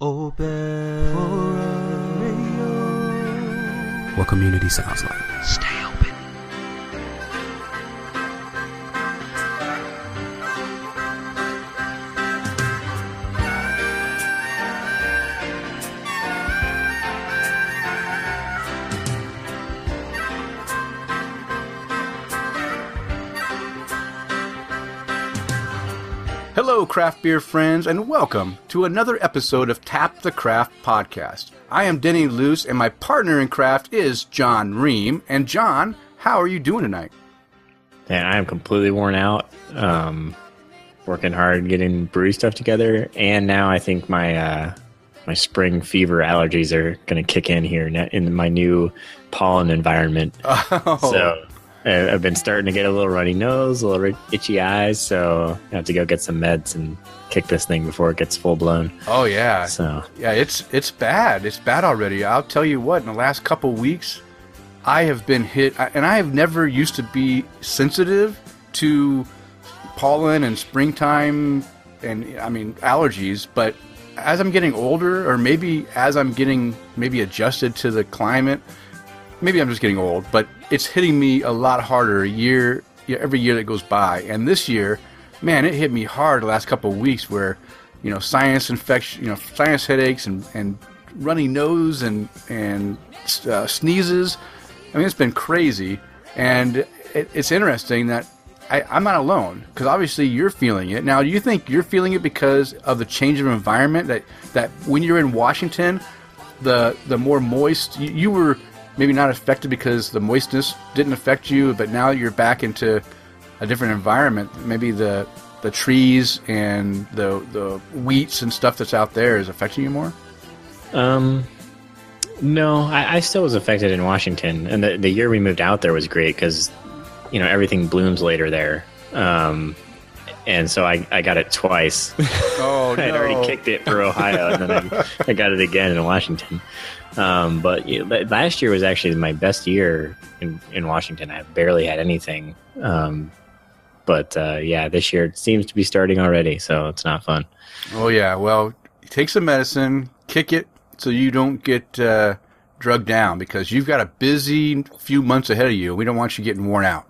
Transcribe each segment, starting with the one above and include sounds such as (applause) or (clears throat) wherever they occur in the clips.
Open for radio. What community sounds like. Stay craft beer friends, and welcome to another episode of Tap the Craft podcast. I am Denny Luce, and my partner in craft is John Ream. And John, how are you doing tonight? And I am completely worn out. Um, working hard getting brewery stuff together, and now I think my uh, my spring fever allergies are going to kick in here in- my new pollen environment. (laughs) Oh, So I've been starting to get a little runny nose, a little itchy eyes. So I have to go get some meds and kick this thing before it gets full blown. oh yeah, So yeah. It's it's bad. It's bad already. I'll tell you what. In the last couple weeks, I have been hit, and I have never used to be sensitive to pollen and springtime, and I mean allergies. But as I'm getting older, or maybe as I'm getting maybe adjusted to the climate, maybe I'm just getting old, but it's hitting me a lot harder year every year that goes by. And this year, man, it hit me hard the last couple of weeks where, you know, sinus infection, you know, sinus headaches and, and runny nose and and uh, sneezes. I mean, it's been crazy, and it, it's interesting that I, I'm not alone because obviously you're feeling it. Now, do you think you're feeling it because of the change of environment that that when you're in Washington, the the more moist you, you were maybe not affected because the moistness didn't affect you, but now you're back into a different environment. Maybe the the trees and the the wheats and stuff that's out there is affecting you more. Um, no, I, I still was affected in Washington, and the the year we moved out there was great because you know everything blooms later there. Um, and so I, I got it twice. (laughs) Oh (laughs) I had already kicked it for Ohio, and then I, I got it again in Washington. Um, but you know, last year was actually my best year in, in Washington. I barely had anything. Um, but uh, yeah, this year it seems to be starting already, so it's not fun. Oh yeah. Well, take some medicine, kick it so you don't get uh, drugged down because you've got a busy few months ahead of you. We don't want you getting worn out.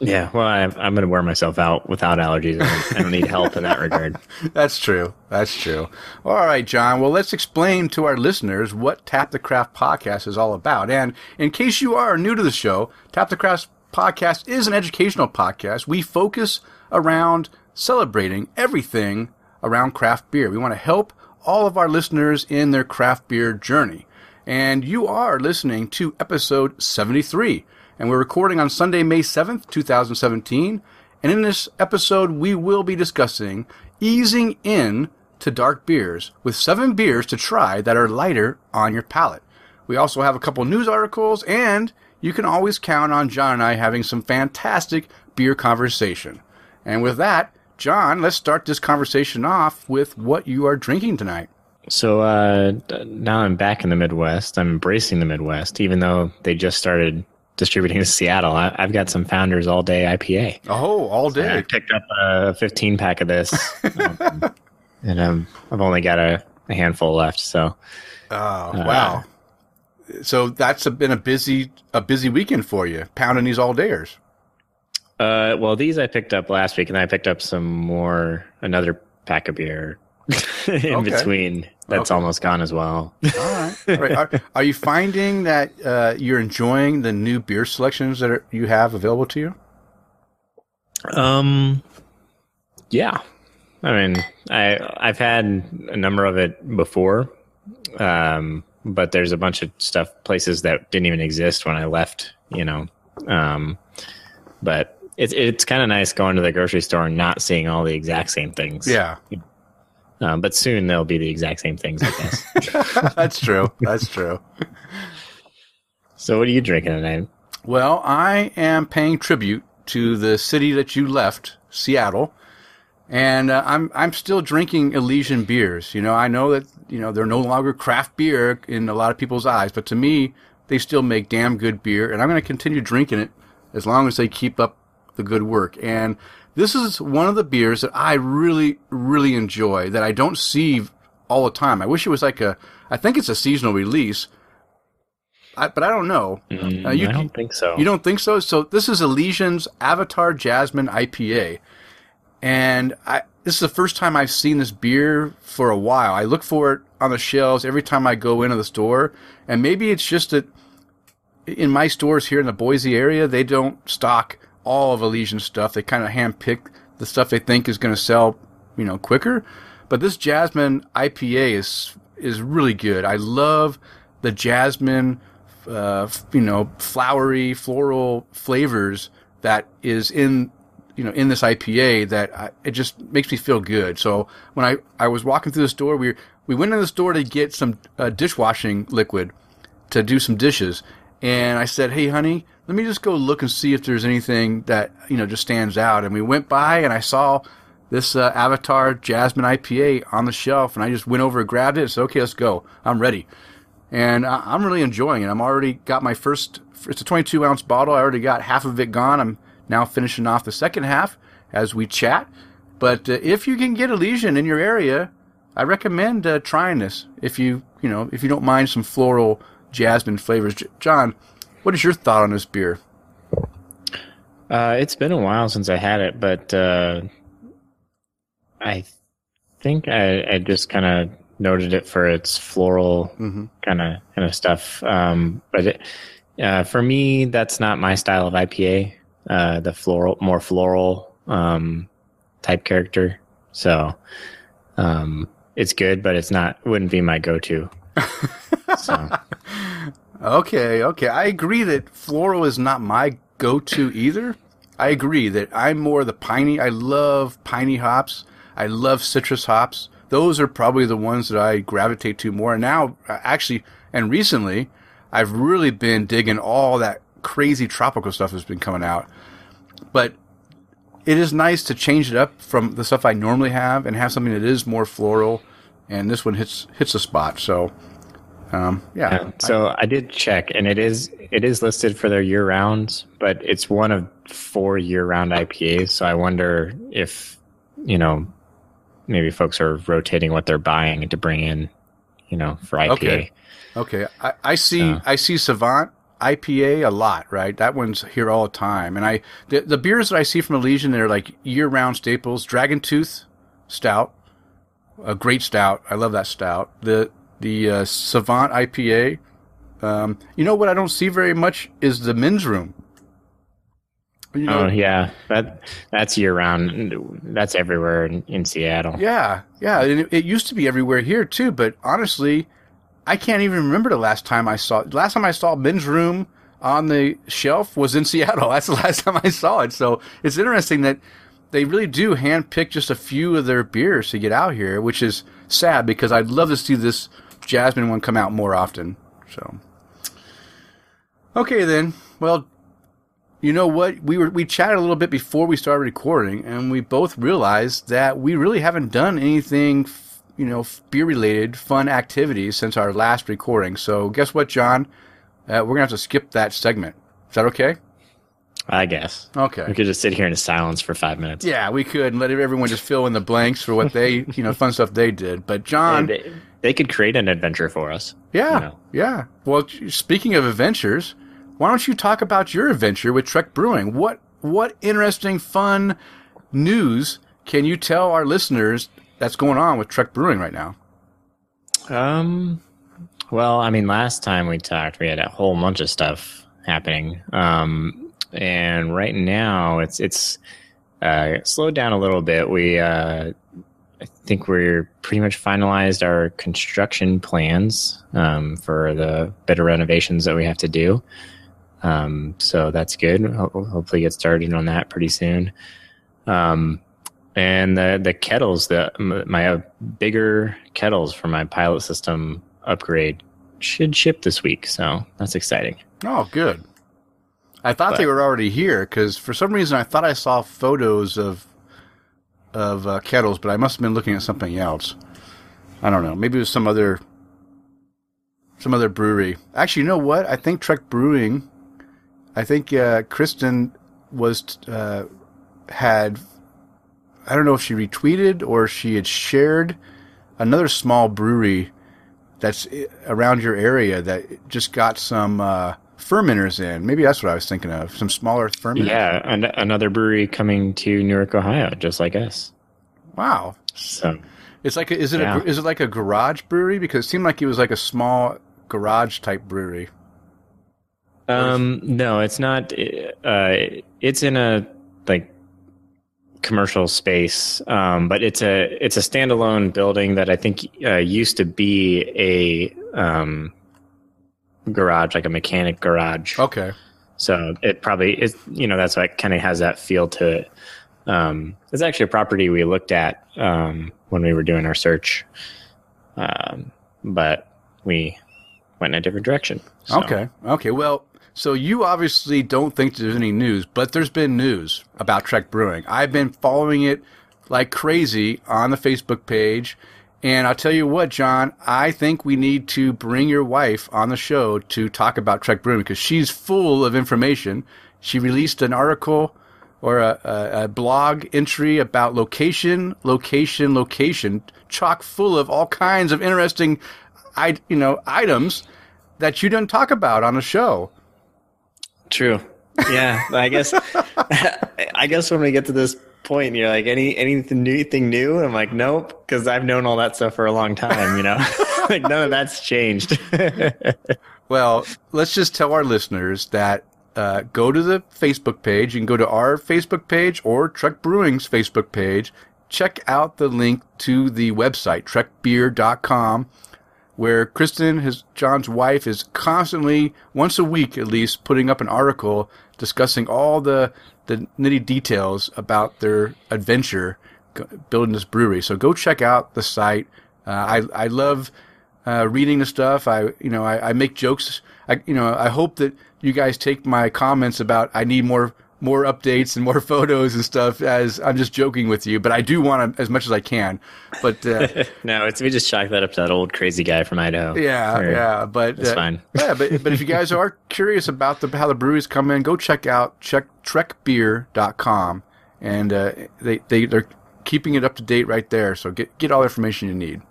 Yeah, well, I, I'm going to wear myself out without allergies. I don't, I don't need help in that (laughs) regard. That's true. That's true. All right, John. Well, let's explain to our listeners what Tap the Craft podcast is all about. And in case you are new to the show, Tap the Craft podcast is an educational podcast. We focus around celebrating everything around craft beer. We want to help all of our listeners in their craft beer journey. And you are listening to episode 73. And we're recording on Sunday, May 7th, 2017. And in this episode, we will be discussing easing in to dark beers with seven beers to try that are lighter on your palate. We also have a couple news articles, and you can always count on John and I having some fantastic beer conversation. And with that, John, let's start this conversation off with what you are drinking tonight. So uh, now I'm back in the Midwest. I'm embracing the Midwest, even though they just started distributing to Seattle. I, I've got some Founders All Day IPA. Oh, all day. I picked up a 15 pack of this, (laughs) um, and um, I've only got a, a handful left. So Oh, wow. So that's a, been a busy a busy weekend for you, pounding these all dayers. Uh, well, these I picked up last week, and I picked up some more, another pack of beer (laughs) in Okay. between. That's Okay. almost gone as well. All right. Are, are you finding that uh, you're enjoying the new beer selections that are, you have available to you? um, yeah. I mean, I I've had a number of it before, um, but there's a bunch of stuff places that didn't even exist when I left. You know, um, but it's it's kind of nice going to the grocery store and not seeing all the exact same things. Yeah, Um, but soon they'll be the exact same things, I guess. (laughs) that's true. That's true. so, what are you drinking tonight? Well, I am paying tribute to the city that you left, Seattle, and uh, I'm I'm still drinking Elysian beers. You know, I know that you know they're no longer craft beer in a lot of people's eyes, but to me, they still make damn good beer, and I'm going to continue drinking it as long as they keep up the good work. And this is one of the beers that I really, really enjoy that I don't see all the time. I wish it was like a. I think it's a seasonal release, I, but I don't know. Mm, Uh, you- I don't think so. You don't think so? So this is Elysian's Avatar Jasmine IPA, and I this is the first time I've seen this beer for a while. I look for it on the shelves every time I go into the store, and maybe it's just that in my stores here in the Boise area they don't stock all of Elysian stuff. They kind of handpick the stuff they think is going to sell, you know, quicker. But this Jasmine IPA is is really good. I love the jasmine uh, you know, flowery, floral flavors that is in, you know, in this IPA that I, it just makes me feel good. So when I, I was walking through the store, we, we went in the store to get some uh, dishwashing liquid to do some dishes. And I said, Hey, honey, let me just go look and see if there's anything that, you know, just stands out. And we went by and I saw this uh, Avatar Jasmine IPA on the shelf and I just went over and grabbed it. So, okay, let's go. I'm ready and I- I'm really enjoying it. I'm already got my first. It's a 22 ounce bottle. I already got half of it gone. I'm now finishing off the second half as we chat. But uh, if you can get Elysian in your area, I recommend uh, trying this. If you you know if you don't mind some floral jasmine flavors, John, what is your thought on this beer? Uh, it's been a while since I had it, but uh, I think I, I just kind of noted it for its floral kind of kind of stuff. Um, but it, uh, for me, that's not my style of IPA. Uh, the floral, more floral um, type character. So um, it's good, but it's not. Wouldn't be my go-to. So (laughs) Okay, okay. I agree that floral is not my go-to either. I agree that I'm more the piney. I love piney hops. I love citrus hops. Those are probably the ones that I gravitate to more. And now, uh, actually, and recently, I've really been digging all that crazy tropical stuff that's been coming out. But it is nice to change it up from the stuff I normally have and have something that is more floral. And this one hits hits the spot. So, um, yeah. Yeah, so I did check, and it is it is listed for their year rounds, but it's one of four year round IPAs. So I wonder if you know maybe folks are rotating what they're buying to bring in, you know, for IPA. Okay. Okay, I, I see. So- I see Savant IPA a lot. Right, that one's here all the time. And I the, the beers that I see from Elysian, they're like year round staples. Dragon Tooth Stout, a great stout. I love that stout. The the uh, Savant IPA. Um, you know what I don't see very much is the men's room. You know, Oh yeah, that that's year round. That's everywhere in, in Seattle. Yeah, yeah. It, it used to be everywhere here too, but honestly, I can't even remember the last time I saw. Last time I saw Men's Room on the shelf was in Seattle. (laughs) That's the last time I saw it. So it's interesting that they really do handpick just a few of their beers to get out here, which is sad because I'd love to see this Jasmine one come out more often. So, okay then. Well, you know what? We were we chatted a little bit before we started recording, and we both realized that we really haven't done anything, you know, beer related fun activities since our last recording. So guess what, John? Uh, we're gonna have to skip that segment. Is that okay? I guess. Okay. We could just sit here in silence for five minutes. Yeah, we could and let everyone just fill in the blanks for what they, you know, fun stuff they did. But John, they, they could create an adventure for us. yeah, you know. yeah. Well, speaking of adventures, why don't you talk about your adventure with Trek Brewing? What what interesting, fun news can you tell our listeners that's going on with Trek Brewing right now? Um, well, I mean, last time we talked, we had a whole bunch of stuff happening. Um, and right now it's it's uh, slowed down a little bit. We uh, I think we're pretty much finalized our construction plans um, for the of renovations that we have to do. Um, so that's good. Ho- hopefully, get started on that pretty soon. Um, and the the kettles, the my uh, bigger kettles for my pilot system upgrade should ship this week. So that's exciting. Oh, good. I thought they were already here because for some reason I thought I saw photos of of uh, kettles, but I must have been looking at something else. I don't know. Maybe it was some other some other brewery. Actually, you know what? I think Trek Brewing. I think uh, Kristen was uh, had. I don't know if she retweeted or she had shared another small brewery that's around your area that just got some uh, fermenters in. Maybe that's what I was thinking of. Some smaller fermenters. Yeah, and another brewery coming to Newark, Ohio, just like us. Wow. So It's like a, is it Yeah. a, is it like a garage brewery? Because it seemed like it was like a small garage type brewery. Um, no, it's not. Uh, it's in a like commercial space, um, but it's a it's a standalone building that I think uh, used to be a um, garage, like a mechanic garage. Okay. So it probably is. You know, that's why it kind of has that feel to it. Um, it's actually a property we looked at um, when we were doing our search, um, but we went in a different direction. So- Okay. Okay. Well, so you obviously don't think there's any news, but there's been news about Trek Brewing. I've been following it like crazy on the Facebook page. And I'll tell you what, John, I think we need to bring your wife on the show to talk about Trek Brewing because she's full of information. She released an article or a, a, a blog entry about location, location, location, chock full of all kinds of interesting, I, you know, items that you don't talk about on the show. True. Yeah, I guess. (laughs) I guess when we get to this point, you're like, any anything new? New? I'm like, nope, because I've known all that stuff for a long time. You know, (laughs) like none of that's changed. (laughs) Well, let's just tell our listeners that uh, go to the Facebook page. You can go to our Facebook page or Trek Brewing's Facebook page. Check out the link to the website, trekbeer.com, where Kristen, his John's wife, is constantly, once a week at least, putting up an article discussing all the, the nitty details about their adventure building this brewery. So go check out the site. Uh, I, I love uh, reading the stuff. I, you know, I, I make jokes. I, you know, I hope that you guys take my comments about I need more, more updates and more (laughs) photos and stuff as I'm just joking with you, but I do want to, as much as I can. But, uh, (laughs) no, it's we just chalk that up to that old crazy guy from Idaho. yeah, Or- yeah, but It's uh, fine. (laughs) yeah, but but if you guys are curious about the how the breweries come in, go check out check trekbeer.com and uh, they they they're keeping it up to date right there. So get get all the information you need.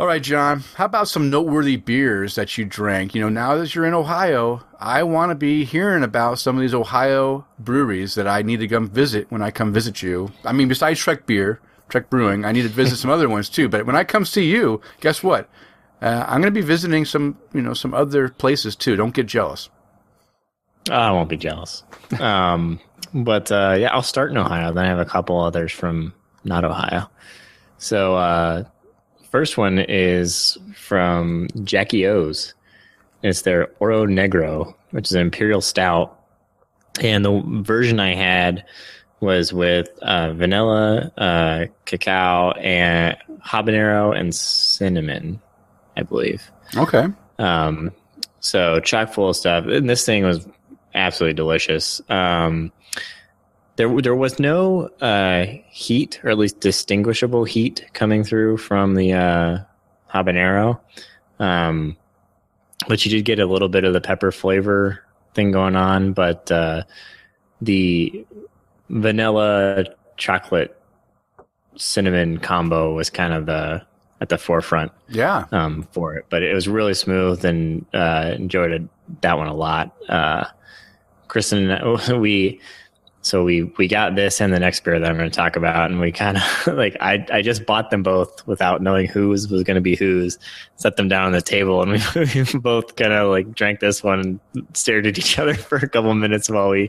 All right, John. How about some noteworthy beers that you drank? You know, now that you're in Ohio, I want to be hearing about some of these Ohio breweries that I need to come visit when I come visit you. I mean, besides Trek Beer, Trek Brewing, I need to visit some (laughs) other ones too. But when I come see you, guess what? Uh, I'm going to be visiting some, you know, some other places too. Don't get jealous. I won't be jealous. (laughs) Um, but uh, yeah, I'll start in Ohio. Then I have a couple others from not Ohio. So uh, first one is from Jackie O's. It's their Oro Negro, which is an imperial stout, and the version I had was with uh, vanilla, uh, cacao, and habanero and cinnamon, I believe. Okay. Um, so chock full of stuff. And this thing was absolutely delicious. Um, there, there was no uh, heat, or at least distinguishable heat, coming through from the uh, habanero. Um, but you did get a little bit of the pepper flavor thing going on. But uh, the vanilla chocolate cinnamon combo was kind of the at the forefront Yeah. um, for it, but it was really smooth and uh, enjoyed it, that one a lot. Uh, Kristen, (laughs) we so we we got this and the next beer that I'm going to talk about, and we kind of (laughs) like I I just bought them both without knowing whose was going to be whose. Set them down on the table, and we, (laughs) we both kind of like drank this one and stared at each other (laughs) for a couple minutes while we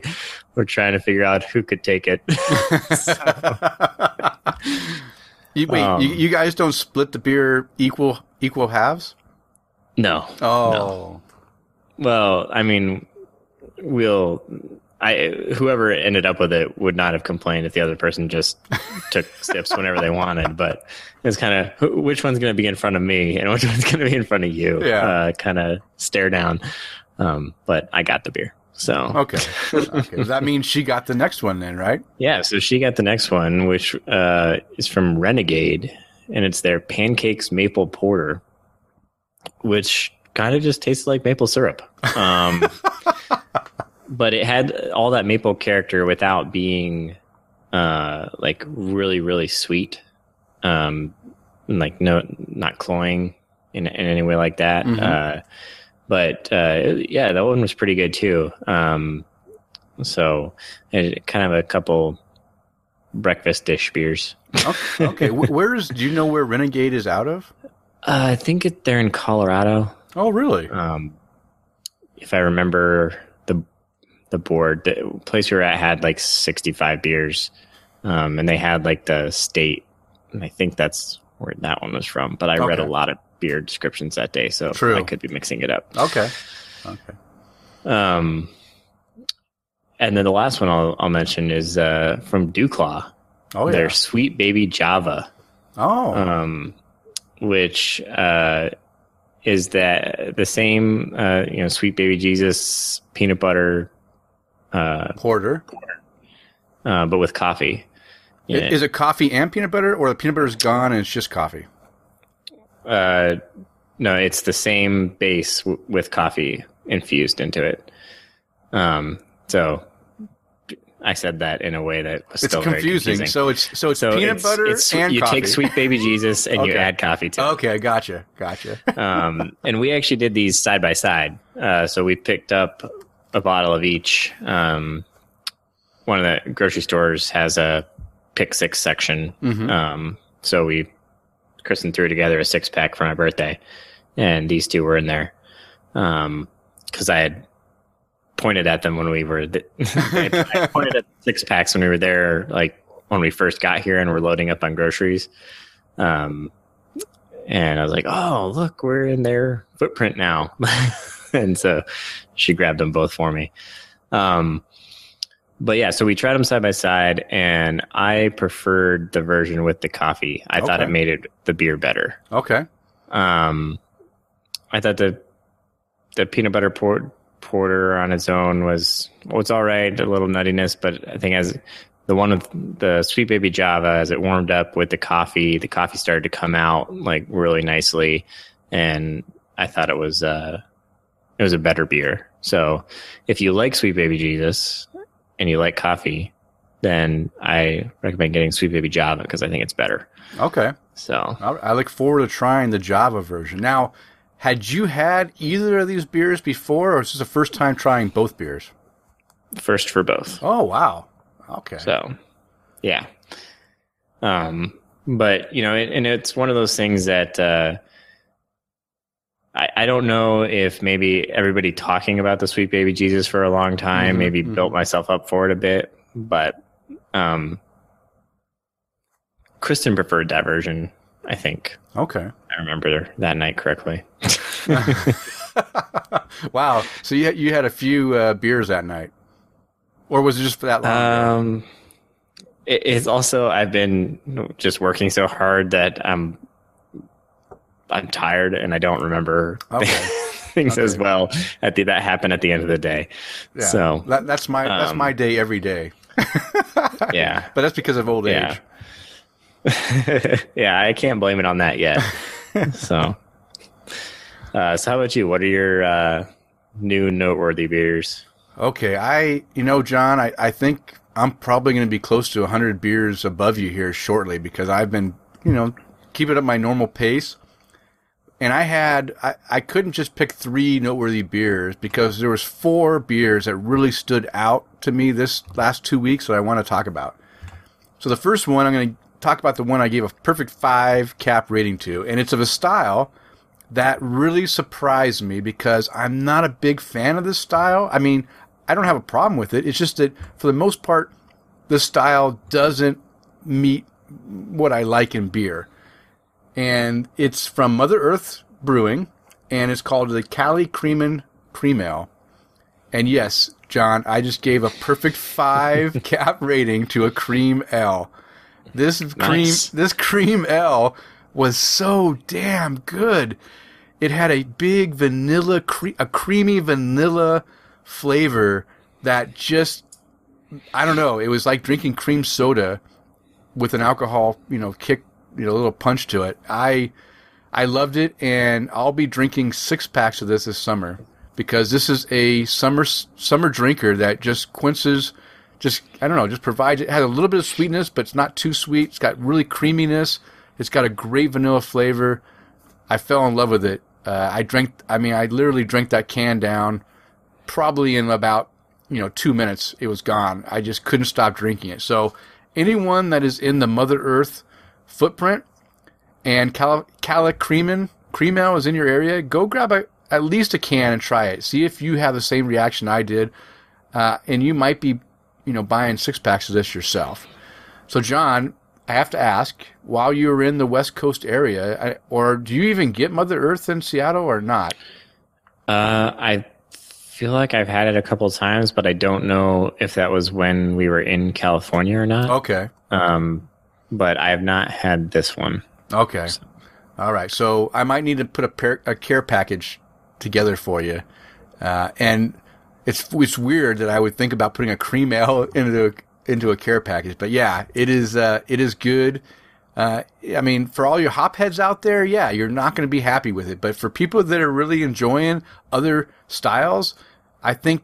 were trying to figure out who could take it. you, wait, Um, you, you guys don't split the beer equal equal halves? no, Oh. No. Well, I mean, we'll. I whoever ended up with it would not have complained if the other person just took (laughs) sips whenever they wanted. But it's kind of which one's going to be in front of me and which one's going to be in front of you. Yeah. Uh, kind of stare down. Um, but I got the beer. So Okay. okay. Does that mean she got the next one then, right? yeah, so she got the next one, which uh, is from Renegade, and it's their pancakes maple porter, which kind of just tastes like maple syrup. Um, (laughs) but it had all that maple character without being uh, like really, really sweet. um, like no, not cloying in, in any way like that. Mhm. Uh, but uh, yeah, that one was pretty good too. Um, so it, kind of a couple breakfast dish beers. Okay. okay. (laughs) Where's? Do you know where Renegade is out of? Uh, I think it, they're in Colorado. Oh, really? Um, if I remember the board, the place we were at had like sixty five beers, um, and they had like the state, and I think that's where that one was from. But I read a lot of beer descriptions that day, so True. I could be mixing it up. Okay. Okay. Um, and then the last one I'll, I'll mention is uh, from DuClaw. Oh yeah. Their Sweet Baby Java. Oh. um, which uh, is that the same, uh, you know, Sweet Baby Jesus peanut butter, uh, Porter. uh, but with coffee. in I- Is it coffee and peanut butter, or the peanut butter is gone and it's just coffee? Uh, no, it's the same base w- with coffee infused into it. Um, so I said that in a way that was It's confusing. confusing. So it's so it's So peanut it's- butter it's- and you coffee. take Sweet Baby Jesus and you add coffee to it. Okay, gotcha, gotcha. um, and we actually did these side by side. Uh, so we picked up a bottle of each. Um, one of the grocery stores has a pick six section. Mhm. Um, so we, Kristen threw together a six pack for my birthday, and these two were in there. Um, cause I had pointed at them when we were, th- (laughs) I pointed at six packs when we were there, like when we first got here and we're loading up on groceries. Um, and I was like, "Oh, look, we're in their footprint now." (laughs) (laughs) and so she grabbed them both for me. Um, but yeah, so we tried them side by side, and I preferred the version with the coffee. I thought it made it the beer better. Okay. Um, I thought the the peanut butter port, porter on its own was well, it's all right, a little nuttiness, but I think as the one with the sweet baby Java, as it warmed up with the coffee, the coffee started to come out like really nicely, and I thought it was uh it was a better beer. So if you like Sweet Baby Jesus and you like coffee, then I recommend getting Sweet Baby Java because I think it's better. Okay. So I, I look forward to trying the Java version. Now, had you had either of these beers before, or is this the first time trying both beers? first for both. Oh wow. Okay. So, yeah. Um, but you know, and it's one of those things that uh, I I don't know if maybe everybody talking about the Sweet Baby Jesus for a long time Mhm, maybe mhm. built myself up for it a bit, but um, Kristen preferred that version. I think Okay. I remember that night correctly. (laughs) wow. So you had, you had a few uh, beers that night, or was it just for that long? Um, it, it's also I've been just working so hard that I'm I'm tired and I don't remember (laughs) Okay. things as well. At the that happened at the end of the day. yeah. So that, that's my that's um, my day every day. (laughs) yeah, But that's because of old Yeah. age. (laughs) yeah, I can't blame it on that yet. so, uh, so how about you? What are your uh, new noteworthy beers? Okay, I you know John, I, I think I'm probably going to be close to 100 beers above you here shortly because I've been you know keeping up my normal pace. And I had I, I couldn't just pick three noteworthy beers because there was four beers that really stood out to me this last two weeks that I want to talk about. So the first one I'm going to talk about the one I gave a perfect five cap rating to, and it's of a style that really surprised me because I'm not a big fan of this style. I mean, I don't have a problem with it. It's just that for the most part, the style doesn't meet what I like in beer. And it's from Mother Earth Brewing, and it's called the Cali Creamin' Cream Ale. And yes, John, I just gave a perfect five (laughs) cap rating to a cream ale. This cream, Nice. this cream ale was so damn good. It had a big vanilla, cre- a creamy vanilla flavor that just, I don't know. It was like drinking cream soda with an alcohol, you know, kick, you know, a little punch to it. I, I loved it, and I'll be drinking six packs of this this summer because this is a summer summer drinker that just quenches, just I don't know, just provides it has a little bit of sweetness, but it's not too sweet. It's got really creaminess It's got a great vanilla flavor. I fell in love with it. Uh, I drank. I mean, I literally drank that can down, probably in about you know two minutes. It was gone. I just couldn't stop drinking it. So anyone that is in the Mother Earth footprint and Cala, Cala Creamin, cream is in your area, go grab a, at least a can and try it. See if you have the same reaction I did, uh, and you might be, you know, buying six packs of this yourself. So, John, I have to ask, while you were in the West Coast area, I, or do you even get Mother Earth in Seattle or not? Uh, I feel like I've had it a couple times, but I don't know if that was when we were in California or not. Okay. Um, but I have not had this one. Okay. All right. So I might need to put a, pair, a care package together for you. Uh, and it's it's weird that I would think about putting a cream ale (laughs) into a, into a care package, but yeah, it is uh, it is good. Uh, I mean, for all your hop heads out there, yeah, you're not going to be happy with it. But for people that are really enjoying other styles, I think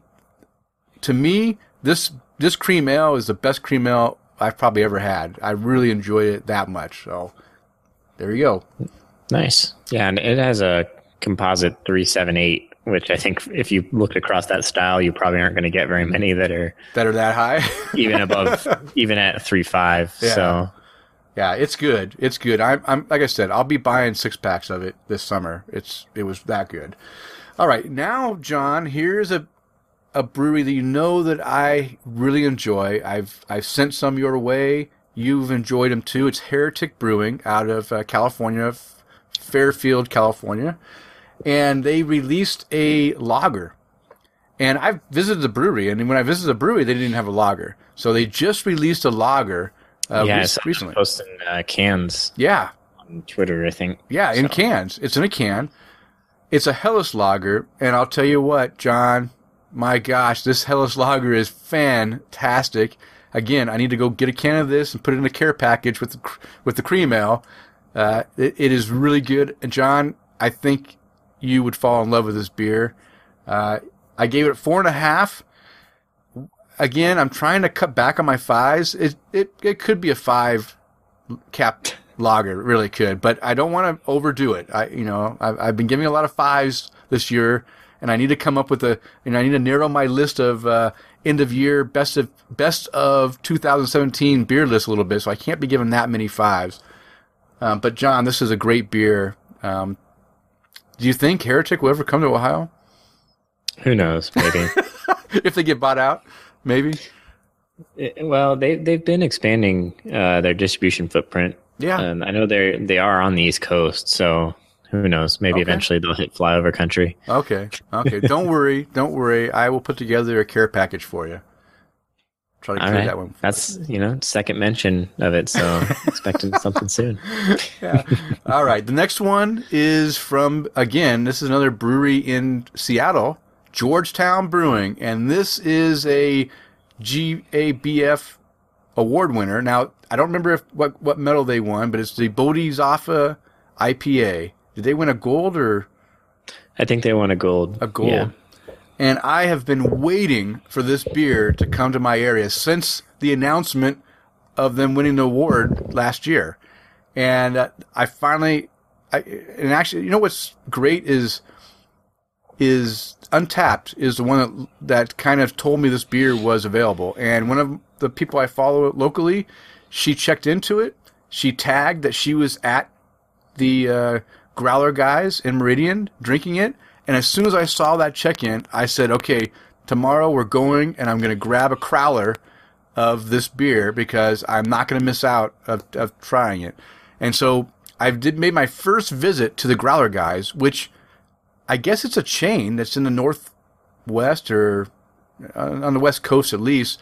to me this this cream ale is the best cream ale I've probably ever had. I really enjoyed it that much. So there you go. Nice. Yeah, and it has a composite 378, which I think if you looked across that style, you probably aren't going to get very many that are That are that high. (laughs) even above, (laughs) even at 3.5. Yeah. So Yeah, it's good. It's good. I'm, I'm like I said, I'll be buying six packs of it this summer. It's it was that good. All right, now John, here's a a brewery that you know that I really enjoy. I've I've sent some your way. You've enjoyed them too. It's Heretic Brewing out of uh, California, Fairfield, California, and they released a lager. And I've visited the brewery, and when I visited the brewery, they didn't have a lager. So they just released a lager uh, yeah, I rec- saw them recently. posting uh, cans Yeah, on Twitter, I think. yeah, in cans. It's in a can. It's a Helles lager, and I'll tell you what, John, my gosh, this Helles lager is fantastic. Again, I need to go get a can of this and put it in a care package with the, with the cream ale. Uh, it, it is really good. John, I think you would fall in love with this beer. Uh, I gave it four and a half. Again, I'm trying to cut back on my fives. It it, it could be a five cap lager, really could, but I don't want to overdo it. I you know I've, I've been giving a lot of fives this year, and I need to come up with a and I need to narrow my list of uh, end of year best of best of 2017 beer list a little bit. So I can't be given that many fives. Um, but John, this is a great beer. Um, do you think Heretic will ever come to Ohio Who knows? Maybe. (laughs) (laughs) if they get bought out? Maybe. It- well, they they've been expanding uh, their distribution footprint. Yeah. and I know they they are on the East Coast, so who knows? Maybe Okay. eventually they'll hit flyover country. Okay. Okay. Don't (laughs) worry. Don't worry. I will put together a care package for you. Try to All clear right, that one. that's you know second mention of it, so (laughs) expecting something soon. (laughs) Yeah. All right. The next one is from again. This is another brewery in Seattle, Georgetown Brewing, and this is a GABF award winner. Now I don't remember if what what medal they won, but it's the Bodhizafa IPA. Did they win a gold or? I think they won a gold. a gold. Yeah. And I have been waiting for this beer to come to my area since the announcement of them winning the award last year. And uh, I finally, I, and actually, you know what's great is, is Untappd is the one that, that kind of told me this beer was available. And one of the people I follow locally, she checked into it. She tagged that she was at the uh, Growler guys in Meridian drinking it. And as soon as I saw that check in, I said, okay, tomorrow we're going and I'm going to grab a crowler of this beer because I'm not going to miss out of, of trying it. And so I did made my first visit to the Growler guys, which I guess it's a chain that's in the northwest or uh, on the west coast at least.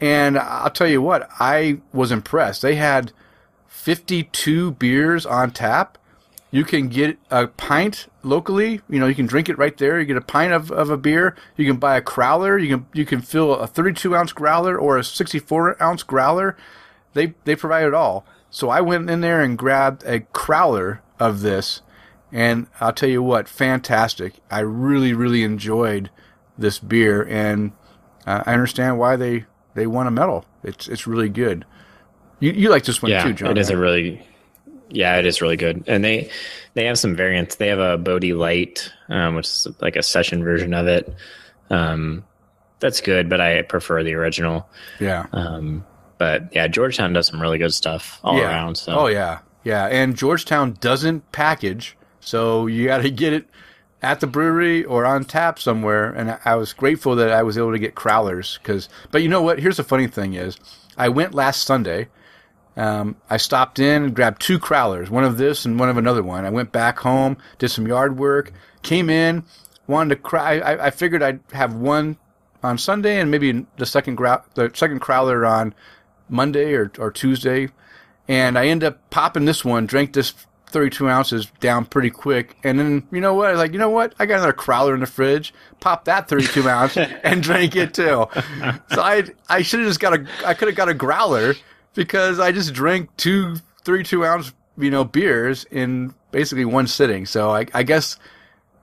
And I'll tell you what, I was impressed. They had 52 beers on tap. You can get a pint locally. You know, you can drink it right there. You get a pint of, of a beer. You can buy a growler. You can you can fill a 32 ounce growler or a 64 ounce growler. They they provide it all. So I went in there and grabbed a crowler of this, and I'll tell you what, fantastic. I really really enjoyed this beer, and uh, I understand why they they won a medal. It's it's really good. You you like this one Yeah, too, John? it is right? a really. Yeah, it is really good, and they they have some variants. They have a Bodhi Light, um, which is like a session version of it. Um, that's good, but I prefer the original. Yeah. Um, but yeah, Georgetown does some really good stuff all yeah. around. So Oh yeah, yeah. And Georgetown doesn't package, so you got to get it at the brewery or on tap somewhere. And I- was grateful that I was able to get crowlers because. But you know what? Here's the funny thing: is I went last Sunday. Um, I stopped in and grabbed two crowlers, one of this and one of another one. I went back home, did some yard work, came in, wanted to cry. I, I figured I'd have one on Sunday and maybe the second grou- the second crowler on Monday or, or Tuesday. And I end up popping this one, drank this 32 ounces down pretty quick. And then, you know what? I was like, you know what? I got another crowler in the fridge, pop that 32 ounce (laughs) and drank it too. So I, I should have just got a, I could have got a growler because I just drank two, three, two ounce, you know, beers in basically one sitting. So I, I guess,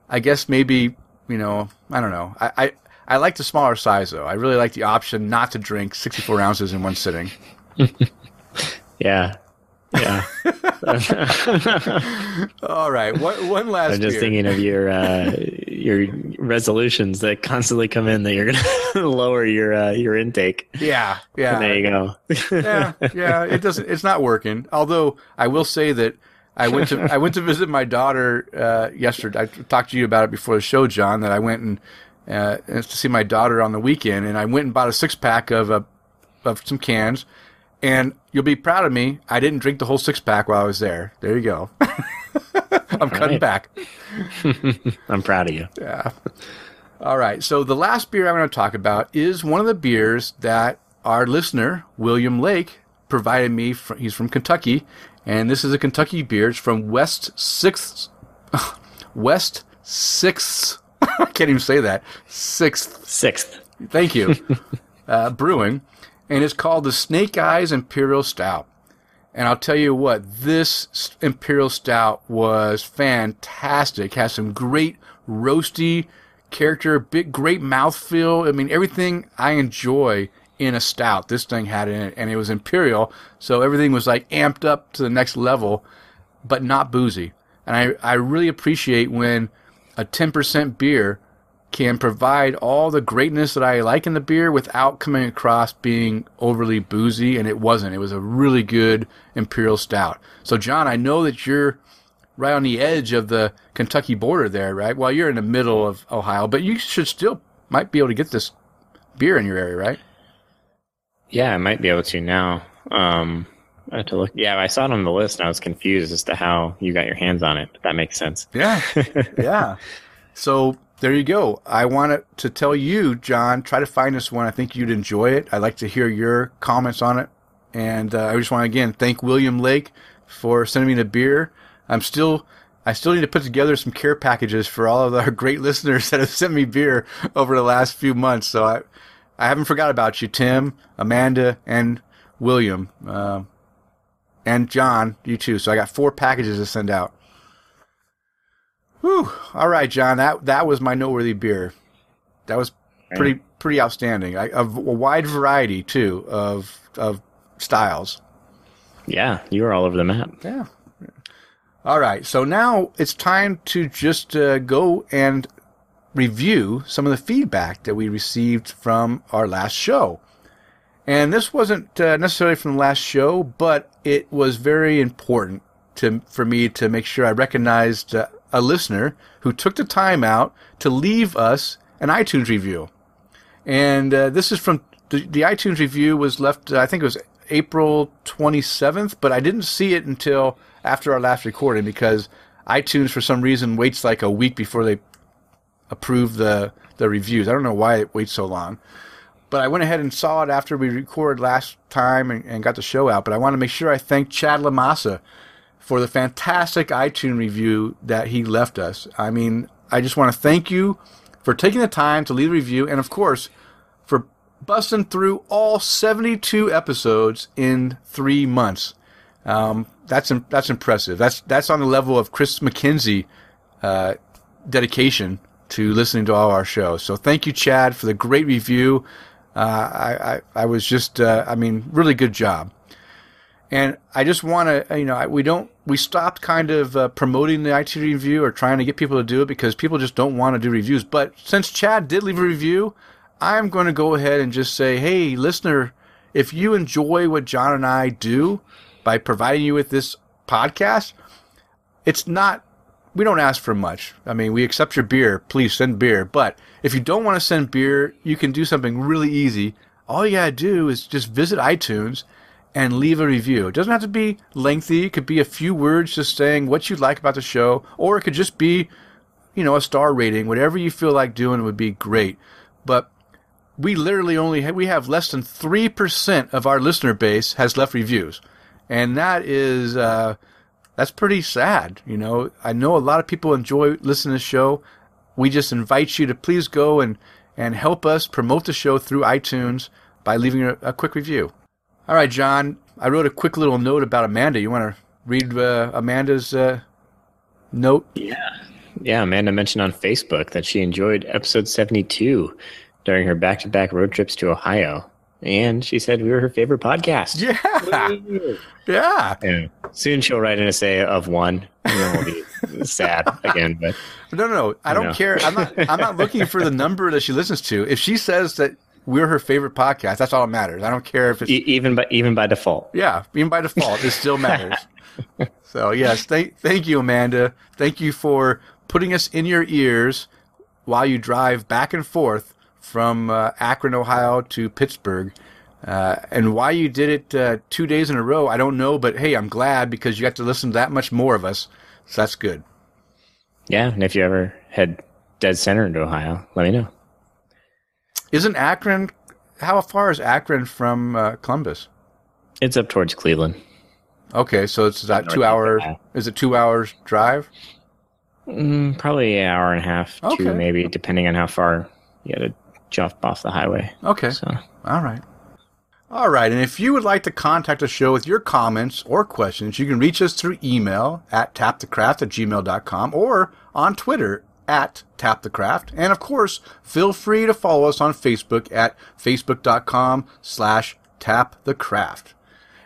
I guess maybe, you know, I don't know. I, I, I like the smaller size though. I really like the option not to drink 64 ounces in one sitting. (laughs) yeah, yeah. (laughs) All right, one, one (laughs) last. I'm just beer. thinking of your uh, your resolutions that constantly come in that you're going (laughs) to lower your uh, your intake. Yeah, yeah. there you go. yeah, yeah. It doesn't. It's not working. Although I will say that I went to I went to visit my daughter uh, yesterday. I talked to you about it before the show, John. That I went and uh, to see my daughter on the weekend, and I went and bought a six pack of uh, of some cans. And you'll be proud of me. I didn't drink the whole six pack while I was there. There you go. (laughs) (laughs) I'm cutting right. back. (laughs) I'm proud of you. Yeah. All right. So the last beer I'm going to talk about is one of the beers that our listener William Lake provided me. From, he's from Kentucky, and this is a Kentucky beer. It's from West Sixth, (laughs) West Sixth. I can't even say that. Sixth. Sixth. Thank you. uh, brewing, and it's called the Snake Eyes Imperial Stout. And I'll tell you what, this Imperial Stout was fantastic. Has some great roasty character, big, great mouthfeel. I mean, everything I enjoy in a stout, this thing had in it. And it was Imperial, so everything was like amped up to the next level, but not boozy. And I, I really appreciate when a 10% beer can provide all the greatness that I like in the beer without coming across being overly boozy, and it wasn't. It was a really good imperial stout. So, John, I know that you're right on the edge of the Kentucky border there, right? Well, you're in the middle of Ohio, but you should still might be able to get this beer in your area, right? Yeah, I might be able to now. Um, I have to look. Yeah, I saw it on the list and I was confused as to how you got your hands on it. But that makes sense. Yeah. (laughs) yeah. So there you go. I wanted to tell you, John, try to find this one. I think you'd enjoy it. I'd like to hear your comments on it. And uh, I just want to again thank William Lake for sending me the beer. I'm still, I still need to put together some care packages for all of our (laughs) great listeners that have sent me beer over the last few months. So I, I haven't forgot about you, Tim, Amanda, and William, uh, and John, you too. So I got four packages to send out. Whew. All right, John. That that was my noteworthy beer. That was pretty pretty outstanding. I, of a wide variety too of of styles. Yeah, you were all over the map. Yeah. All right. So now it's time to just uh, go and review some of the feedback that we received from our last show. And this wasn't uh, necessarily from the last show, but it was very important to for me to make sure I recognized uh, a listener who took the time out to leave us an iTunes review. And uh, this is from the, the iTunes review was left, I think it was April 27th, but I didn't see it until after our last recording because iTunes, for some reason, waits like a week before they approve the, the reviews. I don't know why it waits so long. But I went ahead and saw it after we recorded last time and, and got the show out. But I want to make sure I thank Chad Lamassa for the fantastic iTunes review that he left us. I mean, I just want to thank you for taking the time to leave a review, and of course, for busting through all 72 episodes in three months. Um, that's that's impressive. That's that's on the level of Chris McKenzie uh, dedication to listening to all our shows. So thank you, Chad, for the great review. Uh, I, I I was just uh, I mean really good job. And I just want to, you know, we don't, we stopped kind of uh, promoting the IT review or trying to get people to do it because people just don't want to do reviews. But since Chad did leave a review, I'm going to go ahead and just say, hey, listener, if you enjoy what John and I do by providing you with this podcast, it's not we don't ask for much. I mean, we accept your beer. Please send beer. But if you don't want to send beer, you can do something really easy. All you gotta do is just visit iTunes and leave a review. It doesn't have to be lengthy. It could be a few words just saying what you like about the show, or it could just be, you know, a star rating. Whatever you feel like doing would be great. But we literally only have, we have less than 3% of our listener base has left reviews. And that is, uh, that's pretty sad. You know, I know a lot of people enjoy listening to the show. We just invite you to please go and, and help us promote the show through iTunes by leaving a, a quick review. All right, John, I wrote a quick little note about Amanda. You want to read uh, Amanda's uh, note? Yeah, Yeah, Amanda mentioned on Facebook that she enjoyed episode 72 during her back to back road trips to Ohio. And she said we were her favorite podcast. Yeah. (laughs) Yeah. Yeah. Soon she'll write an essay of one, and then we'll be (laughs) sad again. But No, no, no. I don't know. care. I'm not. I'm not looking for the number that she listens to. If she says that we're her favorite podcast, that's all that matters. I don't care if it's e- even by even by default, yeah, even by default, it still (laughs) matters. so yes, thank thank you, Amanda. Thank you for putting us in your ears while you drive back and forth from uh, Akron, Ohio, to Pittsburgh. Uh, and why you did it uh, two days in a row, I don't know. But hey, I'm glad because you got to listen to that much more of us. So that's good. yeah. And if you ever head dead center into Ohio, let me know. Isn't Akron? How far is Akron from uh, Columbus? It's up towards Cleveland. Okay, so it's that two hour. Ohio. Is it two hours drive? Mm, probably an hour and a half, Okay. two maybe, depending on how far you got to jump off the highway. Okay, So all right, all right. And if you would like to contact the show with your comments or questions, you can reach us through email at tapthecraft at gmail.com or on Twitter at Tap the Craft. And of course, feel free to follow us on Facebook at facebook.com slash tapthecraft.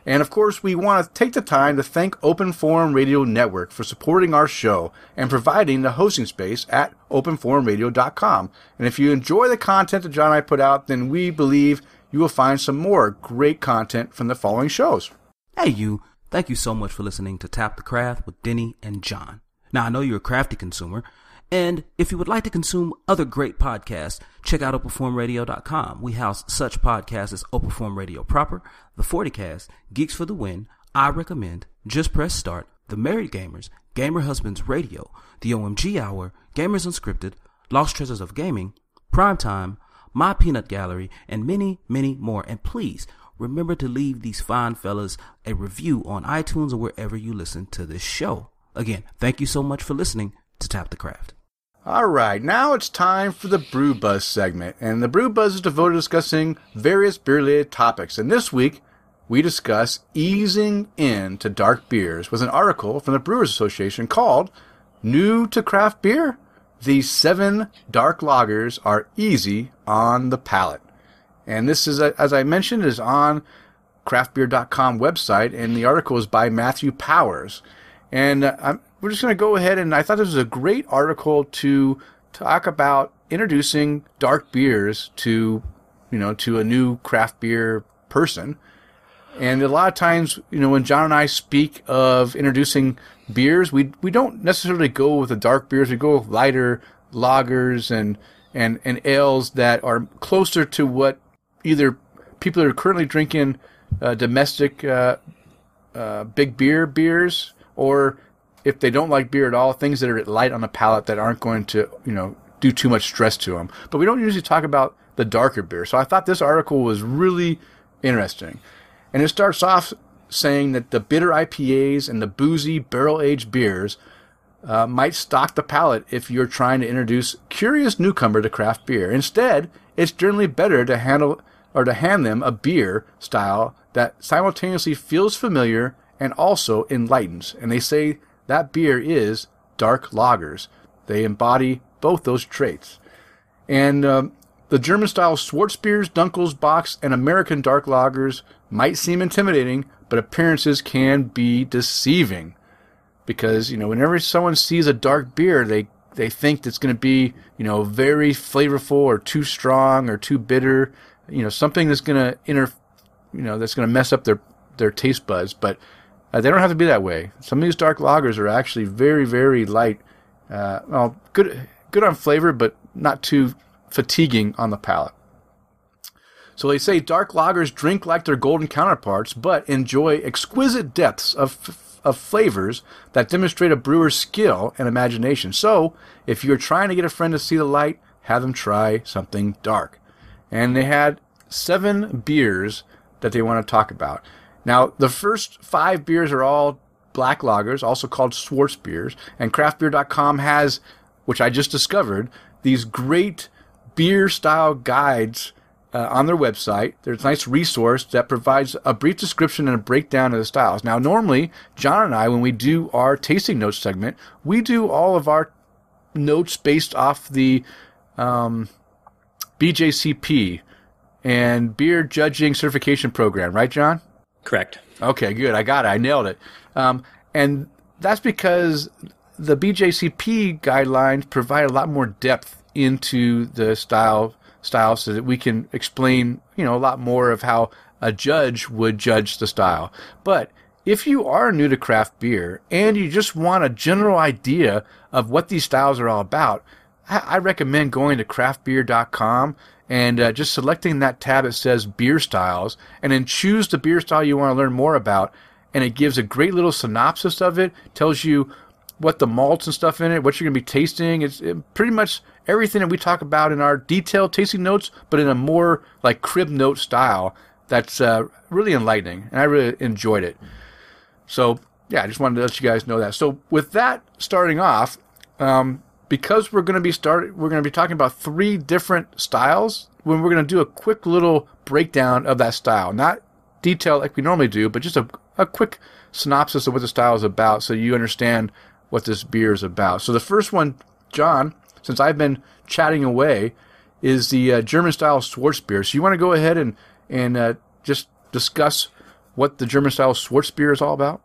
And of course, we want to take the time to thank Open Forum Radio Network for supporting our show and providing the hosting space at openforumradio.com. And if you enjoy the content that John and I put out, then we believe you will find some more great content from the following shows. Hey, you. Thank you so much for listening to Tap the Craft with Denny and John. Now, I know you're a crafty consumer, and if you would like to consume other great podcasts, check out OpenForumRadio.com. We house such podcasts as Open Forum Radio Proper, The 40Cast, Geeks for the Win, I Recommend, Just Press Start, The Married Gamers, Gamer Husbands Radio, The OMG Hour, Gamers Unscripted, Lost Treasures of Gaming, Primetime, My Peanut Gallery, and many, many more. And please remember to leave these fine fellas a review on iTunes or wherever you listen to this show. Again, thank you so much for listening to Tap the Craft. All right, now it's time for the Brew Buzz segment. And the Brew Buzz is devoted to discussing various beer related topics. And this week, we discuss easing into dark beers with an article from the Brewers Association called New to Craft Beer? These seven dark lagers are easy on the palate. And this is, as I mentioned, is on craftbeer.com website, and the article is by Matthew Powers. And uh, I'm, we're just going to go ahead, and I thought this was a great article to talk about introducing dark beers to, you know, to a new craft beer person. And a lot of times, you know, when John and I speak of introducing beers, we we don't necessarily go with the dark beers. We go with lighter lagers and and and ales that are closer to what either people are currently drinking uh, domestic uh, uh, big beer beers, or if they don't like beer at all, things that are light on the palate that aren't going to you know do too much stress to them. But we don't usually talk about the darker beer. So I thought this article was really interesting. And it starts off saying that the bitter IPAs and the boozy barrel aged beers uh, might stock the palate if you're trying to introduce curious newcomer to craft beer. Instead, it's generally better to handle or to hand them a beer style that simultaneously feels familiar and also enlightens. And they say that beer is dark lagers. They embody both those traits. And um, the German style Schwarzbiers, Dunkels, Bocks, and American dark lagers might seem intimidating, but appearances can be deceiving because you know whenever someone sees a dark beer, they they think it's going to be you know very flavorful or too strong or too bitter, you know something that's going to inter, you know that's going to mess up their their taste buds. But uh, they don't have to be that way. Some of these dark lagers are actually very very light, uh, well good good on flavor, but not too fatiguing on the palate. So they say dark lagers drink like their golden counterparts, but enjoy exquisite depths of, of flavors that demonstrate a brewer's skill and imagination. So if you're trying to get a friend to see the light, have them try something dark. And they had seven beers that they want to talk about. Now, the first five beers are all black lagers, also called Schwarzbiers, and craftbeer.com has, which I just discovered, these great beer style guides uh, on their website. There's a nice resource that provides a brief description and a breakdown of the styles. Now, normally, John and I, when we do our tasting notes segment, we do all of our notes based off the um, BJCP and Beer Judging Certification Program, right, John? Correct. Okay, good. I got it. I nailed it. Um, and that's because the BJCP guidelines provide a lot more depth into the style style so that we can explain, you know, a lot more of how a judge would judge the style. But if you are new to craft beer and you just want a general idea of what these styles are all about, I, recommend going to craftbeer.com and uh, just selecting that tab that says beer styles and then choose the beer style you want to learn more about. And it gives a great little synopsis of it, tells you what the malts and stuff in it, what you're going to be tasting. It's it pretty much everything that we talk about in our detailed tasting notes, but in a more like crib note style. That's uh, really enlightening, and I really enjoyed it. So yeah, I just wanted to let you guys know that. So with that starting off, um, because we're going to be start, we're going to be talking about three different styles. When we're going to do a quick little breakdown of that style, not detail like we normally do, but just a, a quick synopsis of what the style is about, so you understand what this beer is about. So the first one, John, since I've been chatting away, is the uh, German style Schwarzbier. So you want to go ahead and and uh, just discuss what the German style Schwarzbier is all about?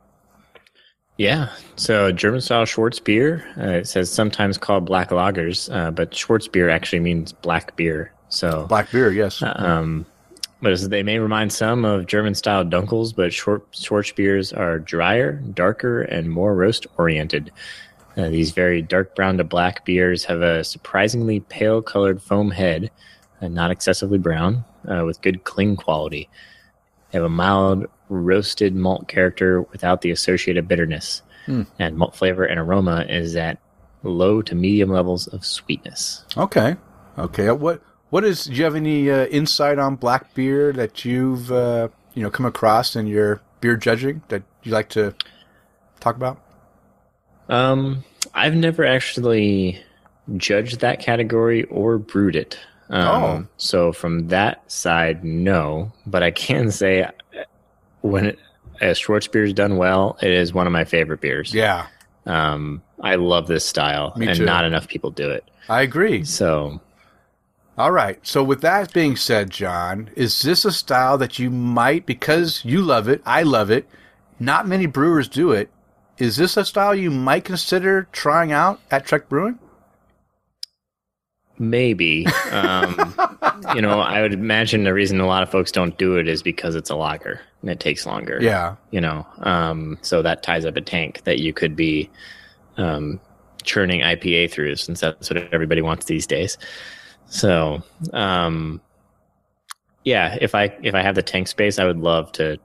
Yeah. So German style Schwarzbier, uh, it says sometimes called black lagers, uh, but Schwarzbier actually means black beer. So black beer, yes. Um, but they may remind some of German style Dunkels, but short Schwarzbiers are drier, darker, and more roast oriented. Uh, these very dark brown to black beers have a surprisingly pale colored foam head, uh, not excessively brown, uh, with good cling quality. They have a mild roasted malt character without the associated bitterness. Mm. And malt flavor and aroma is at low to medium levels of sweetness. Okay. Okay. Uh, what what is do you have any uh, insight on black beer that you've uh, you know come across in your beer judging that you like to talk about? Um, I've never actually judged that category or brewed it. Um, oh. So from that side, no. But I can (laughs) say when it, a Schwarzbier is done well, it is one of my favorite beers. Yeah. Um, I love this style, Me and too. not enough people do it. I agree. So, all right. So, with that being said, John, is this a style that you might, because you love it, I love it, not many brewers do it, is this a style you might consider trying out at Trek Brewing? Maybe. (laughs) Um, you know, I would imagine the reason a lot of folks don't do it is because it's a lager and it takes longer. Yeah. You know, um, so that ties up a tank that you could be um, churning IPA through since that's what everybody wants these days. So, um, yeah, if I if I have the tank space, I would love to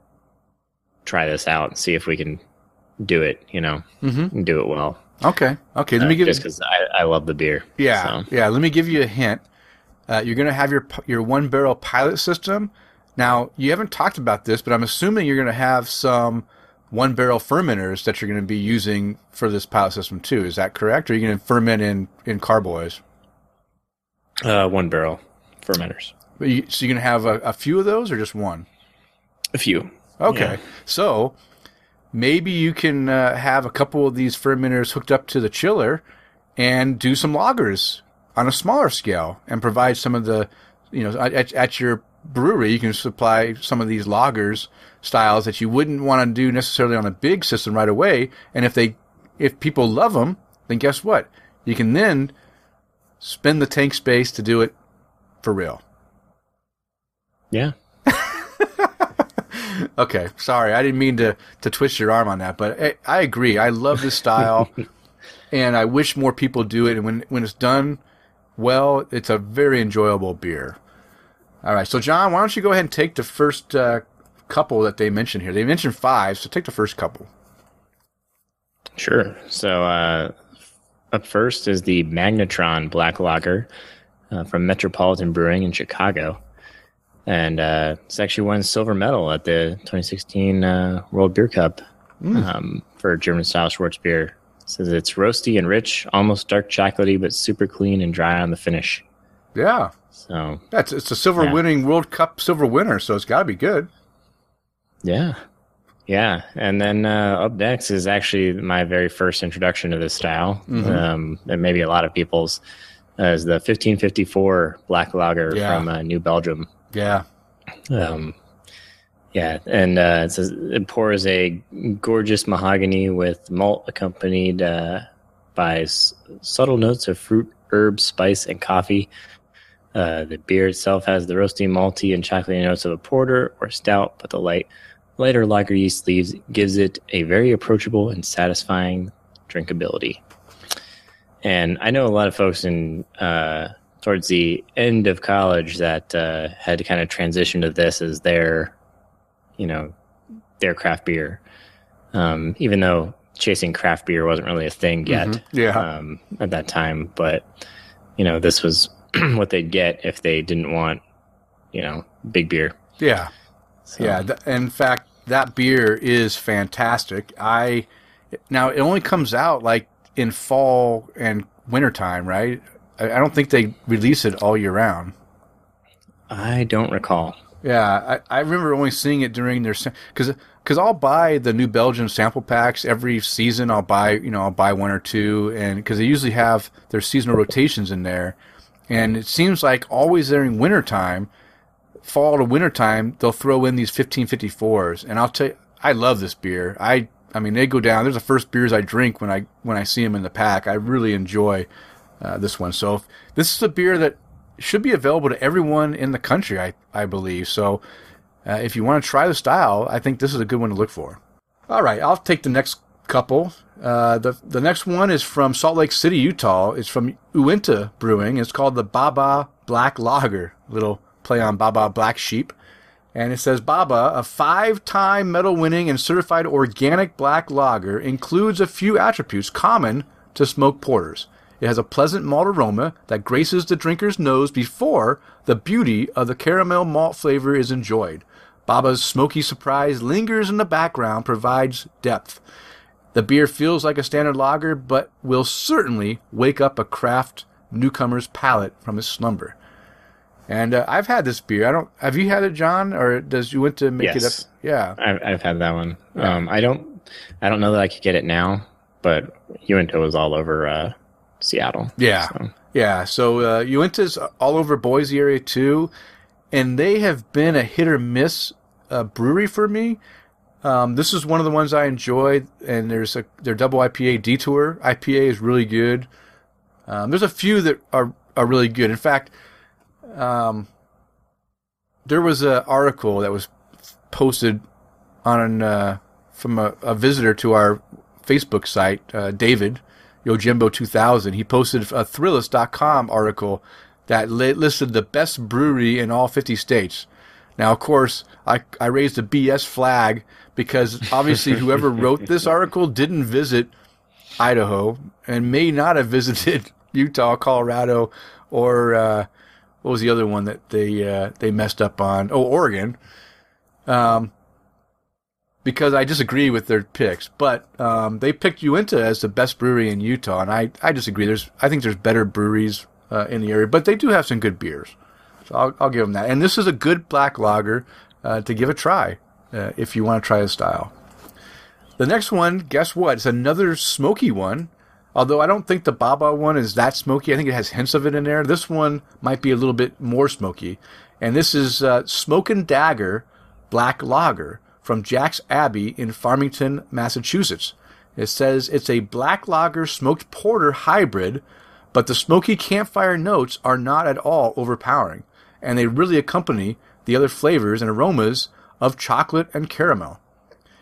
try this out and see if we can do it, you know, mm-hmm. do it well. Okay. Okay. Let uh, me give just because I, I love the beer. Yeah. So. Yeah. Let me give you a hint. Uh, you're going to have your your one barrel pilot system. Now you haven't talked about this, but I'm assuming you're going to have some one barrel fermenters that you're going to be using for this pilot system too. Is that correct? Or are you going to ferment in in carboys? Uh, one barrel fermenters. You, so you're going to have a, a, few of those, or just one? A few. Okay. Yeah. So maybe you can uh, have a couple of these fermenters hooked up to the chiller and do some lagers on a smaller scale and provide some of the, you know, at, at your brewery, you can supply some of these lagers styles that you wouldn't want to do necessarily on a big system right away. And if they, if people love them, then guess what? You can then spend the tank space to do it for real. Yeah. Okay, sorry, I didn't mean to to twist your arm on that, but I, I agree. I love this style, (laughs) and I wish more people do it. And when when it's done well, it's a very enjoyable beer. All right, so John, why don't you go ahead and take the first uh, couple that they mentioned here? They mentioned five, so take the first couple. Sure. So uh, up first is the Magnetron Black Lager uh, from Metropolitan Brewing in Chicago. And uh, it's actually won silver medal at the 2016 uh, World Beer Cup um, for German style Schwarzbier. It says it's roasty and rich, almost dark chocolatey, but super clean and dry on the finish. Yeah, So that's it's a silver Yeah. winning World Cup silver winner, so it's got to be good. Yeah. Yeah. And then uh, up next is actually my very first introduction to this style. Um, and maybe a lot of people's, uh, is the 1554 Black Lager Yeah. from uh, New Belgium. Yeah, Um, yeah. And uh, it says it pours a gorgeous mahogany with malt accompanied uh, by s- subtle notes of fruit, herbs, spice, and coffee. Uh, the beer itself has the roasty, malty, and chocolatey notes of a porter or stout, but the light, lighter lager yeast leaves gives it a very approachable and satisfying drinkability. And I know a lot of folks in uh, towards the end of college that uh, had kind of transitioned to this as their, you know, their craft beer. Um, even though chasing craft beer wasn't really a thing yet yeah, um, at that time. But you know, this was (clears throat) what they'd get if they didn't want, you know, big beer. yeah. So, Yeah, th- in fact, that beer is fantastic. I now it only comes out like in fall and wintertime, right? I, I don't think they release it all year round. I don't recall. Yeah, I, I remember only seeing it during their because because I'll buy the New Belgium sample packs every season. I'll buy you know I'll buy one or two, and because they usually have their seasonal rotations in there, and it seems like always during wintertime, fall to wintertime, they'll throw in these 1554s, and I'll tell you, I love this beer. I I mean they go down. There's the first beers I drink when I when I see them in the pack. I really enjoy uh, this one. So if, this is a beer that should be available to everyone in the country, I, I believe. So uh, if you want to try the style, I think this is a good one to look for. All right, I'll take the next couple. Uh, the the next one is from Salt Lake City, Utah. It's from Uinta Brewing. It's called the Baba Black Lager. Little play on Baba Black Sheep. And it says Baba, a five-time medal-winning and certified organic black lager, includes a few attributes common to smoked porters. It has a pleasant malt aroma that graces the drinker's nose before the beauty of the caramel malt flavor is enjoyed. Baba's smoky surprise lingers in the background, provides depth. The beer feels like a standard lager, but will certainly wake up a craft newcomer's palate from his slumber. And uh, I've had this beer. I don't. Have you had it, John? Or does you went to make Yes. it up? Yeah. I've, I've had that one. Um, I don't, I don't know that I could get it now, but Uinta was all over uh, Seattle. Yeah. So, Yeah, so uh, Uinta's all over Boise area too, and they have been a hit or miss uh, brewery for me. Um, this is one of the ones I enjoy, and there's a their double IPA Detour IPA is really good. Um, there's a few that are are really good. In fact, um, there was an article that was posted on uh, from a, a visitor to our Facebook site, uh, David Yojimbo 2000. He posted a Thrillist.com article that li- listed the best brewery in all 50 states. Now, of course, I, I raised a BS flag because obviously whoever wrote this (laughs) article didn't visit Idaho and may not have visited (laughs) Utah, Colorado, or uh, what was the other one that they uh, they messed up on? Oh, Oregon. Um, because I disagree with their picks, but um, they picked Uinta as the best brewery in Utah, and I, I disagree. There's I think there's better breweries uh, in the area, but they do have some good beers, so I'll, I'll give them that. And this is a good black lager uh, to give a try uh, if you want to try the style. The next one, guess what? It's another smoky one. Although I don't think the Baba one is that smoky. I think it has hints of it in there. This one might be a little bit more smoky. And this is uh, Smoke and Dagger Black Lager from Jack's Abbey in Framingham, Massachusetts. It says it's a black lager smoked porter hybrid, but the smoky campfire notes are not at all overpowering, and they really accompany the other flavors and aromas of chocolate and caramel.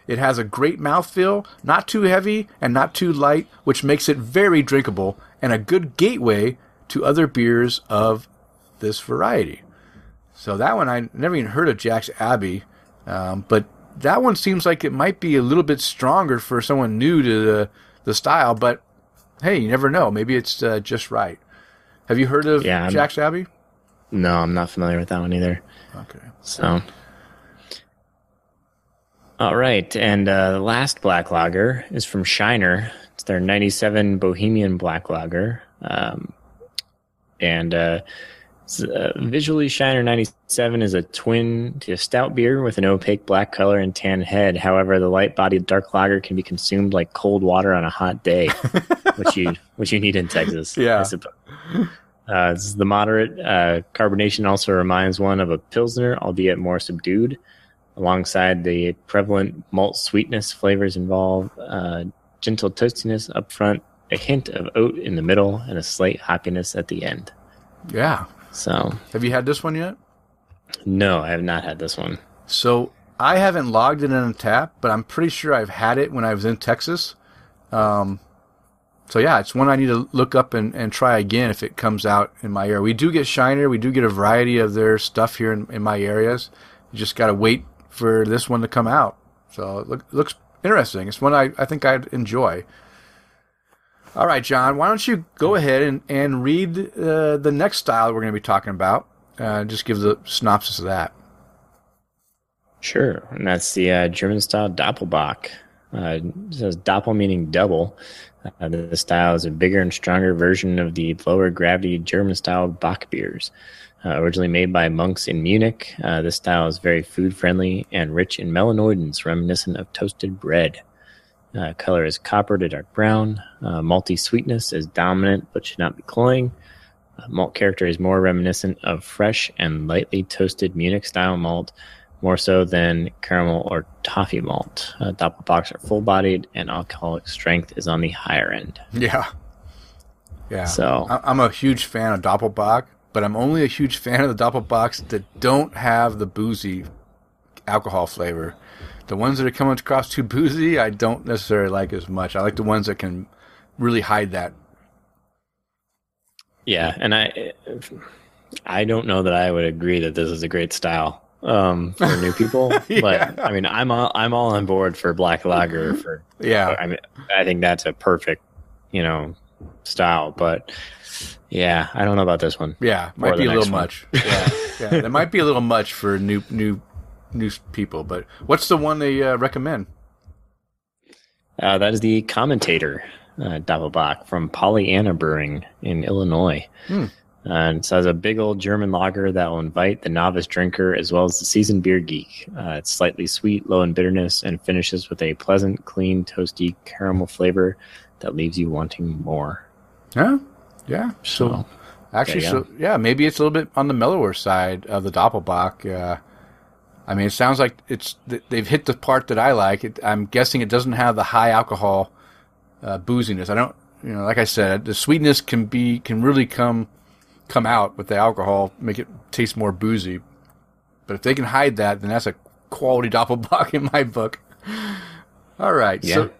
It has a great mouthfeel, not too heavy and not too light, which makes it very drinkable and a good gateway to other beers of this variety. So that one I never even heard of Jack's Abbey, um, but that one seems like it might be a little bit stronger for someone new to the the style. But hey, you never know. Maybe it's uh, just right. Have you heard of Yeah, Jack's Abbey? No, I'm not familiar with that one either. Okay. So, all right, and uh, the last black lager is from Shiner. It's their '97 Bohemian Black Lager, um, and uh, uh, visually, Shiner '97 is a twin to a stout beer with an opaque black color and tan head. However, the light-bodied dark lager can be consumed like cold water on a hot day, (laughs) which you which you need in Texas. Yeah. Uh, the moderate uh, carbonation also reminds one of a pilsner, albeit more subdued. Alongside the prevalent malt sweetness, flavors involve uh, gentle toastiness up front, a hint of oat in the middle, and a slight hoppiness at the end. Yeah. So, Have you had this one yet? no, I have not had this one. So I haven't logged it in Untappd, but I'm pretty sure I've had it when I was in Texas. Um, so yeah, it's one I need to look up and, and try again if it comes out in my area. We do get Shiner, we do get a variety of their stuff here in, in my areas. You just got to wait for this one to come out. So it look, looks interesting. It's one I, I think I'd enjoy. All right, John, why don't you go ahead and, and read uh, the next style we're going to be talking about? Uh, just give the synopsis of that. Sure, and that's the uh, German style Doppelbock. Uh, it says Doppel meaning double. Uh, the style is a bigger and stronger version of the lower gravity German style Bock beers. Uh, originally made by monks in Munich, uh, this style is very food friendly and rich in melanoidins reminiscent of toasted bread. Uh, color is copper to dark brown. Uh, malty sweetness is dominant but should not be cloying. Uh, malt character is more reminiscent of fresh and lightly toasted Munich style malt, more so than caramel or toffee malt. Uh, Doppelbocks are full bodied and alcoholic strength is on the higher end. Yeah. Yeah. So- I- I'm a huge fan of Doppelbock, but I'm only a huge fan of the Doppelbocks that don't have the boozy alcohol flavor. The ones that are coming across too boozy, I don't necessarily like as much. I like the ones that can really hide that. Yeah, and I I don't know that I would agree that this is a great style um, for new people, (laughs) Yeah. but I mean I'm all, I'm all on board for black lager for Yeah. I mean I think that's a perfect you know style, but yeah, I don't know about this one. Yeah, might be a little one. much. Yeah, yeah, that might be a little much for new new new people. But what's the one they uh, recommend? Uh, that is the commentator, uh, Doppelbock from Pollyanna Brewing in Illinois. Hmm. And it says a big old German lager that will invite the novice drinker as well as the seasoned beer geek. Uh, it's slightly sweet, low in bitterness, and finishes with a pleasant, clean, toasty caramel flavor that leaves you wanting more. Yeah, yeah. So, So, actually, so yeah, maybe it's a little bit on the mellower side of the Doppelbock. Uh, I mean, it sounds like it's they've hit the part that I like. It, I'm guessing it doesn't have the high alcohol uh, booziness. I don't, you know, like I said, the sweetness can be can really come come out with the alcohol, make it taste more boozy. But if they can hide that, then that's a quality (laughs) Doppelbock in my book. All right, Yeah. so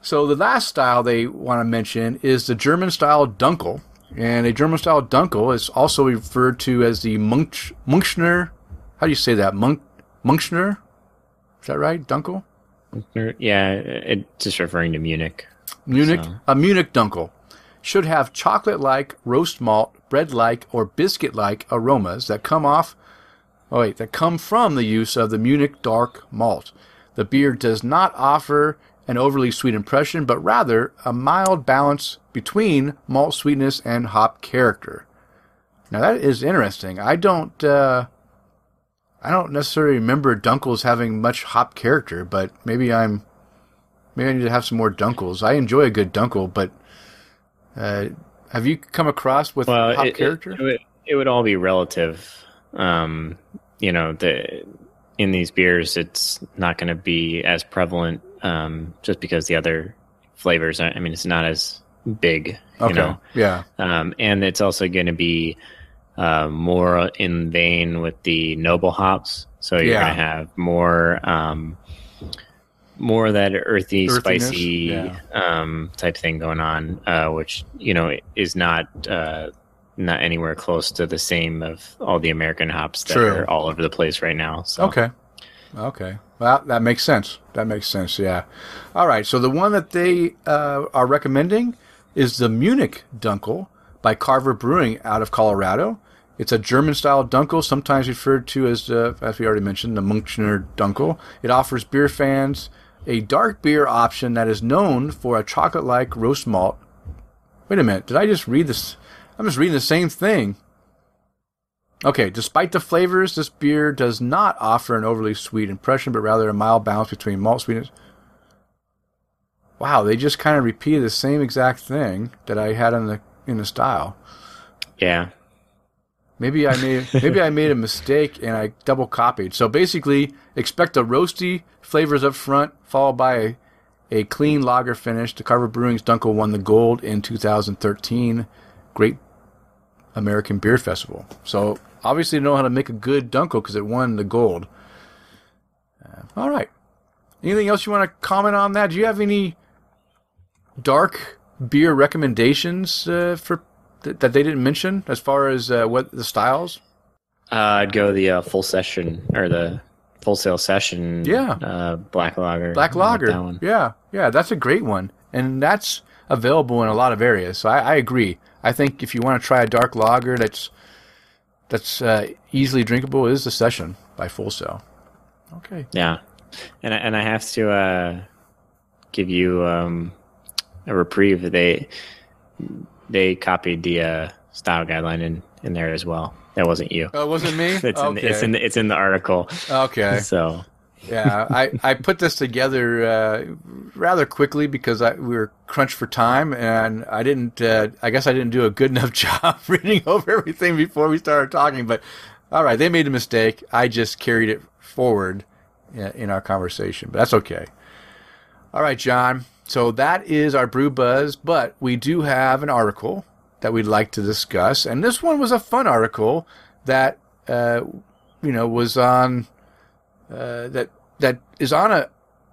so the last style they want to mention is the German style Dunkel. And a German style Dunkel is also referred to as the Munch, Munchner. How do you say that? Monk, Munchner? Is that right? Dunkel? yeah, it's just referring to Munich. Munich, So- a Munich Dunkel should have chocolate-like, roast malt, bread-like, or biscuit-like aromas that come off. Oh wait, that come from the use of the Munich dark malt. The beer does not offer an overly sweet impression, but rather a mild balance between malt sweetness and hop character. Now that is interesting. I don't, uh, I don't necessarily remember Dunkels having much hop character, but maybe I'm Maybe I need to have some more dunkels. I enjoy a good dunkel, but Uh, have you come across with well, hop it, character? It, it, would, it would all be relative. Um, you know, the in these beers, it's not going to be as prevalent um, just because the other flavors. Are, I mean, it's not as big. You okay. know, Yeah. um, and it's also going to be uh, more in vein with the noble hops. So you're Yeah. going to have more, um, more of that earthy, Earthiness, spicy yeah. um, type thing going on, uh, which you know is not uh, not anywhere close to the same of all the American hops that True. are all over the place right now. So Okay. Okay. Well, that makes sense. That makes sense. Yeah. All right. So the one that they uh, are recommending is the Munich Dunkel by Carver Brewing out of Colorado. It's a German-style Dunkel, sometimes referred to as, uh, as we already mentioned, the Munchner Dunkel. It offers beer fans a dark beer option that is known for a chocolate-like roast malt. Wait a minute. Did I just read this? I'm just reading the same thing. Okay, despite the flavors, this beer does not offer an overly sweet impression, but rather a mild balance between malt sweetness. Wow, they just kind of repeated the same exact thing that I had in the in the style. yeah, Maybe I made (laughs) maybe I made a mistake and I double copied. So basically, expect the roasty flavors up front, followed by a, a clean lager finish. The Carver Brewing's Dunkel won the gold in 2013 Great American Beer Festival. So obviously, they know how to make a good Dunkel because it won the gold. Uh, all right. Anything else you want to comment on that? Do you have any dark beer recommendations uh, for th- that they didn't mention as far as uh, what the styles? uh, I'd go the uh, full session or the Full Sail session. Yeah. uh, black lager. Black like Lager. Yeah, yeah, that's a great one, and that's available in a lot of areas. So I, I agree. I think if you want to try a dark lager that's that's uh, easily drinkable, is the Session by Full Sail. Okay. Yeah, and I, and I have to uh, give you um, a reprieve. They they copied the uh, style guideline in, in there as well. That wasn't you. Oh, it wasn't me. It's in okay. the, it's in the, it's in the article. okay. (laughs) So yeah, I, I put this together uh, rather quickly because I, we were crunched for time, and I didn't. Uh, I guess I didn't do a good enough (laughs) job reading over everything before we started talking. But all right, they made a mistake. I just carried it forward in, in our conversation, but that's okay. All right, John. So that is our brew buzz, but we do have an article that we'd like to discuss, and this one was a fun article that uh, you know was on uh, that that is on a,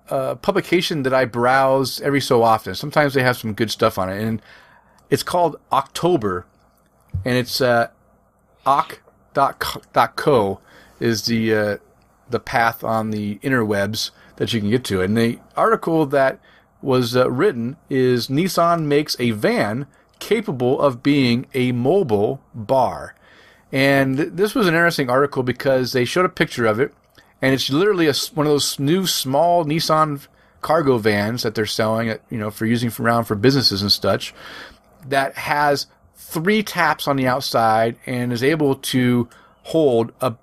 a publication that I browse every so often. Sometimes they have some good stuff on it, and it's called October, and it's uh, oc.co is the uh, the path on the interwebs that you can get to. And the article that was uh, written is Nissan makes a van capable of being a mobile bar. And th- this was an interesting article because they showed a picture of it, and it's literally a one of those new small Nissan cargo vans that they're selling, at, you know, for using around for businesses and such, that has three taps on the outside and is able to hold a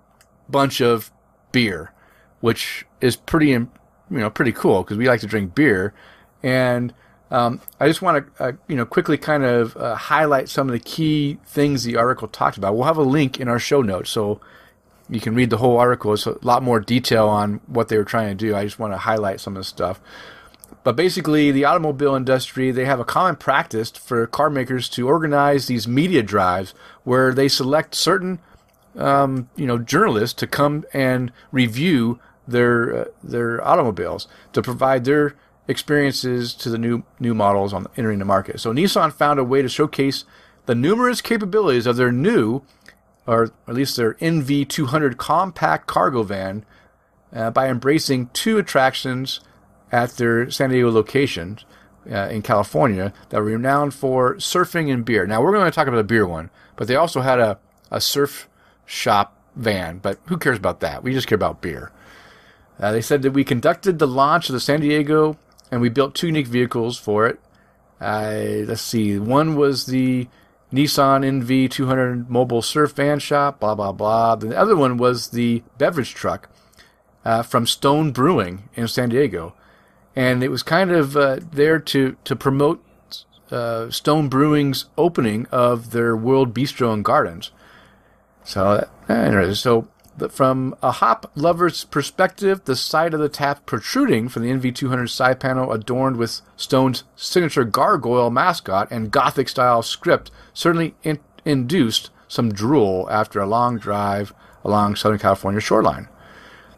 bunch of beer, which is pretty, you know, pretty cool because we like to drink beer. And um, I just want to, uh, you know, quickly kind of uh, highlight some of the key things the article talked about. We'll have a link in our show notes, so you can read the whole article. It's a lot more detail on what they were trying to do. I just want to highlight some of the stuff. But basically, the automobile industry, they have a common practice for car makers to organize these media drives where they select certain, um, you know, journalists to come and review their uh, their automobiles to provide their experiences to the new new models on entering the market. So Nissan found a way to showcase the numerous capabilities of their new, or at least their NV200 compact cargo van, uh, by embracing two attractions at their San Diego location uh, in California that were renowned for surfing and beer. Now we're going to talk about the beer one, but they also had a, a surf shop van. But who cares about that? We just care about beer. Uh, they said that we conducted the launch of the San Diego and we built two unique vehicles for it. Uh, let's see. One was the Nissan NV200 mobile surf van shop, blah, blah, blah. The other one was the beverage truck uh, from Stone Brewing in San Diego. And it was kind of uh, there to, to promote uh, Stone Brewing's opening of their World Bistro and Gardens. So, uh, so the, from a hop lover's perspective, the side of the tap protruding from the NV200 side panel, adorned with Stone's signature gargoyle mascot and Gothic style script, certainly in, induced some drool after a long drive along Southern California shoreline.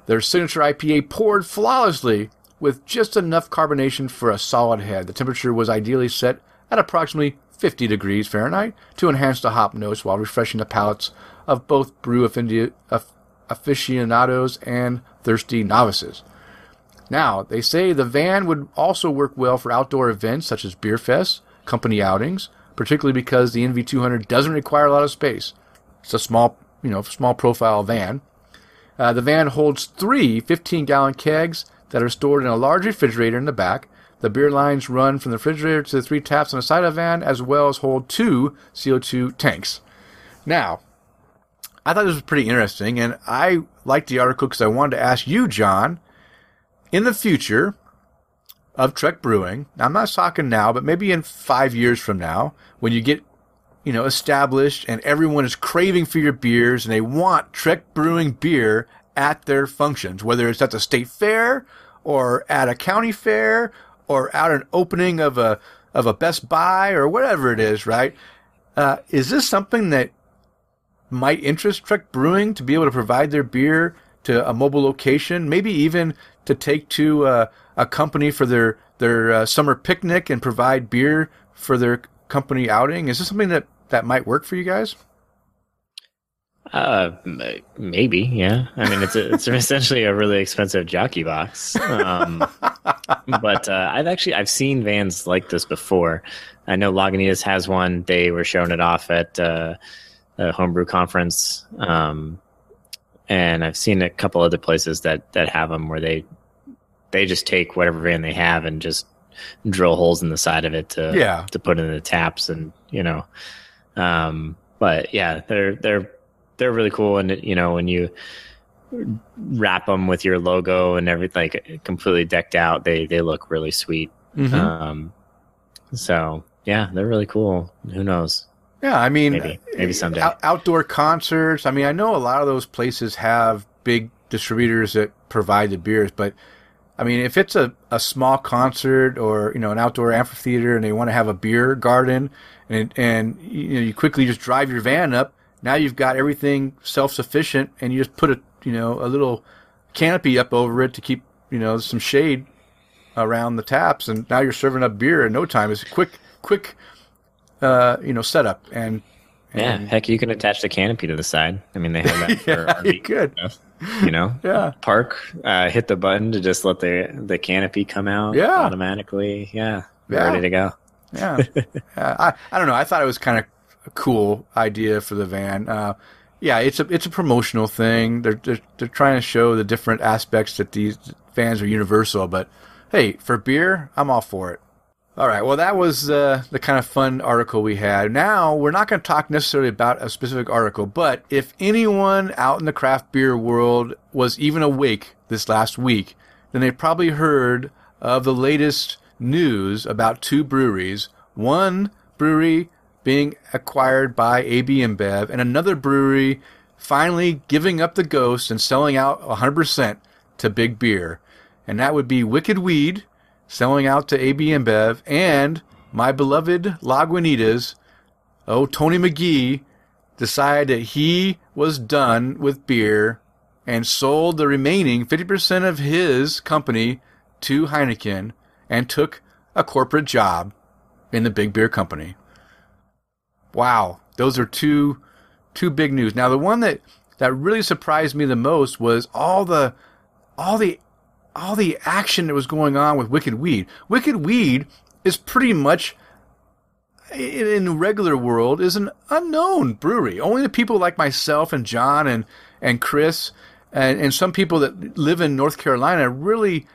Their signature IPA poured flawlessly with just enough carbonation for a solid head. The temperature was ideally set at approximately 50 degrees Fahrenheit to enhance the hop notes while refreshing the palates of both brew aficionados and thirsty novices. Now, they say the van would also work well for outdoor events such as beer fests, company outings, particularly because the NV200 doesn't require a lot of space. It's a small, you know, small profile van. Uh, the van holds three 15 gallon kegs that are stored in a large refrigerator in the back. The beer lines run from the refrigerator to the three taps on the side of the van, as well as hold two CO2 tanks. Now, I thought this was pretty interesting, and I liked the article because I wanted to ask you, John, in the future of Trek Brewing, I'm not talking now, but maybe in five years from now, when you get you know, established and everyone is craving for your beers and they want Trek Brewing beer at their functions, whether it's at the state fair or at a county fair or at an opening of a of a Best Buy or whatever it is, right? Uh, is this something that might interest Trek Brewing to be able to provide their beer to a mobile location, maybe even to take to uh, a company for their their uh, summer picnic and provide beer for their company outing? Is this something that that might work for you guys? Uh, maybe, yeah. I mean, it's a, it's (laughs) essentially a really expensive jockey box. Um, (laughs) but uh, I've actually I've seen vans like this before. I know Lagunitas has one. They were showing it off at uh, a homebrew conference, um, and I've seen a couple other places that that have them where they they just take whatever van they have and just drill holes in the side of it to yeah. to put in the taps and you know um, but yeah, they're they're they're really cool, and you know when you wrap them with your logo and everything, like completely decked out, they they look really sweet. Mm-hmm. Um, so yeah, they're really cool. Who knows? Yeah, I mean, maybe maybe uh, someday out- outdoor concerts. I mean, I know a lot of those places have big distributors that provide the beers, but I mean, if it's a, a small concert or you know an outdoor amphitheater and they want to have a beer garden, and and you know you quickly just drive your van up. Now you've got everything self sufficient, and you just put a you know a little canopy up over it to keep you know some shade around the taps, and now you're serving up beer in no time. It's a quick quick uh, you know setup and. Yeah, heck, you can attach the canopy to the side. I mean, they have that (laughs) for yeah, you could. You know, (laughs) yeah. Park, uh, hit the button to just let the the canopy come out yeah. automatically. Yeah, yeah. ready to go. Yeah, (laughs) yeah. I I don't know. I thought it was kind of a cool idea for the van. Uh, yeah, it's a it's a promotional thing. They're, they're they're trying to show the different aspects that these fans are universal. But hey, for beer, I'm all for it. All right. Well, that was uh, the kind of fun article we had. Now, we're not going to talk necessarily about a specific article, but if anyone out in the craft beer world was even awake this last week, then they probably heard of the latest news about two breweries. One brewery being acquired by AB InBev, and another brewery finally giving up the ghost and selling out 100% to Big Beer. And that would be Wicked Weed selling out to AB InBev, and my beloved Lagunitas, oh, Tony Magee, decided that he was done with beer and sold the remaining 50% of his company to Heineken and took a corporate job in the big beer company. Wow, those are two two big news. Now the one that that really surprised me the most was all the all the all the action that was going on with Wicked Weed. Wicked Weed is pretty much in the regular world is an unknown brewery. Only the people like myself and John and and Chris and, and some people that live in North Carolina really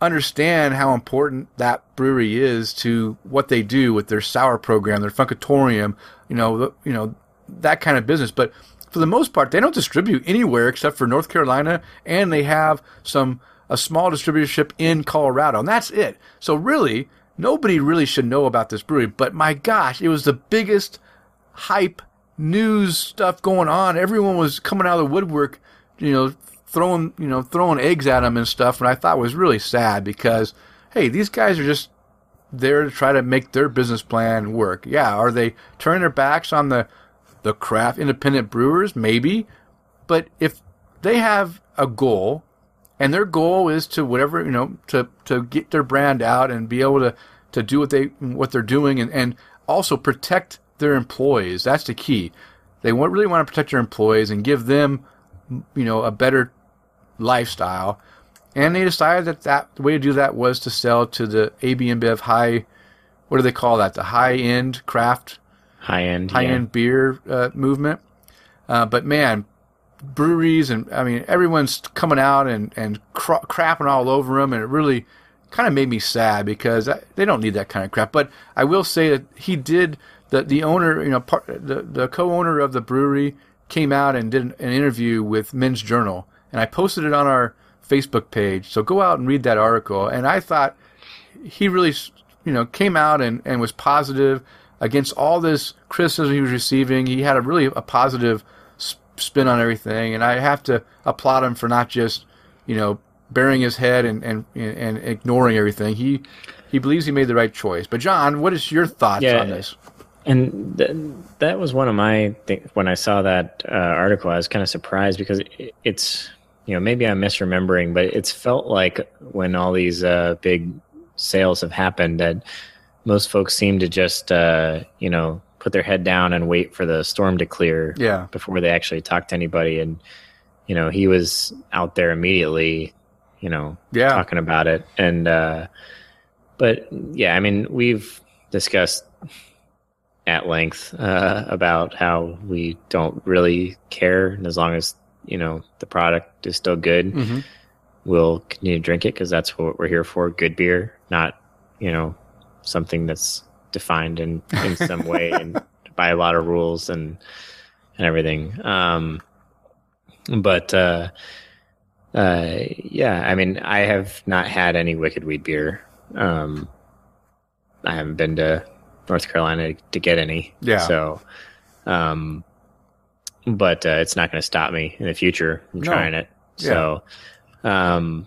understand how important that brewery is to what they do with their sour program, their Funkatorium, you know, you know that kind of business. But for the most part, they don't distribute anywhere except for North Carolina, and they have some a small distributorship in Colorado, and that's it. So really, nobody really should know about this brewery. But my gosh, it was the biggest hype news stuff going on. Everyone was coming out of the woodwork, you know, throwing, you know, throwing eggs at them and stuff. And I thought was really sad because, hey, these guys are just there to try to make their business plan work. Yeah, are they turning their backs on the the craft independent brewers? Maybe, but if they have a goal and their goal is to whatever you know to to get their brand out and be able to to do what they what they're doing and and also protect their employees. That's the key. They want, really want to protect their employees and give them you know a better lifestyle. And they decided that, that the way to do that was to sell to the AB InBev high, what do they call that? The high end craft, high end, high end beer uh, movement. Uh, but man, breweries and I mean everyone's coming out and and cra- crapping all over them, and it really kind of made me sad because I, they don't need that kind of crap. But I will say that he did the the owner, you know, part, the the co-owner of the brewery came out and did an, an interview with Men's Journal, and I posted it on our Facebook page. So go out and read that article. And I thought he really, you know, came out and, and was positive against all this criticism he was receiving. He had a really a positive spin on everything, and I have to applaud him for not just, you know, burying his head and, and, and ignoring everything. He he believes he made the right choice. But John, what is your thoughts Yeah. on this? And th- that was one of my things when I saw that uh, article. I was kind of surprised because it, it's you know maybe I'm misremembering, but it's felt like when all these uh, big sales have happened that most folks seem to just uh, you know put their head down and wait for the storm to clear Yeah. before they actually talk to anybody. And you know he was out there immediately, you know, Yeah. talking about it. And uh, but yeah, I mean we've discussed at length uh, about how we don't really care and as long as you know the product is still good Mhm. we'll continue to drink it because that's what we're here for good beer not you know something that's defined in in some way and (laughs) by a lot of rules and and everything. Um but uh uh yeah i mean i have not had any wicked weed beer. Um i haven't been to north carolina to get any. Yeah. so um but uh, it's not going to stop me in the future from No. trying it. So um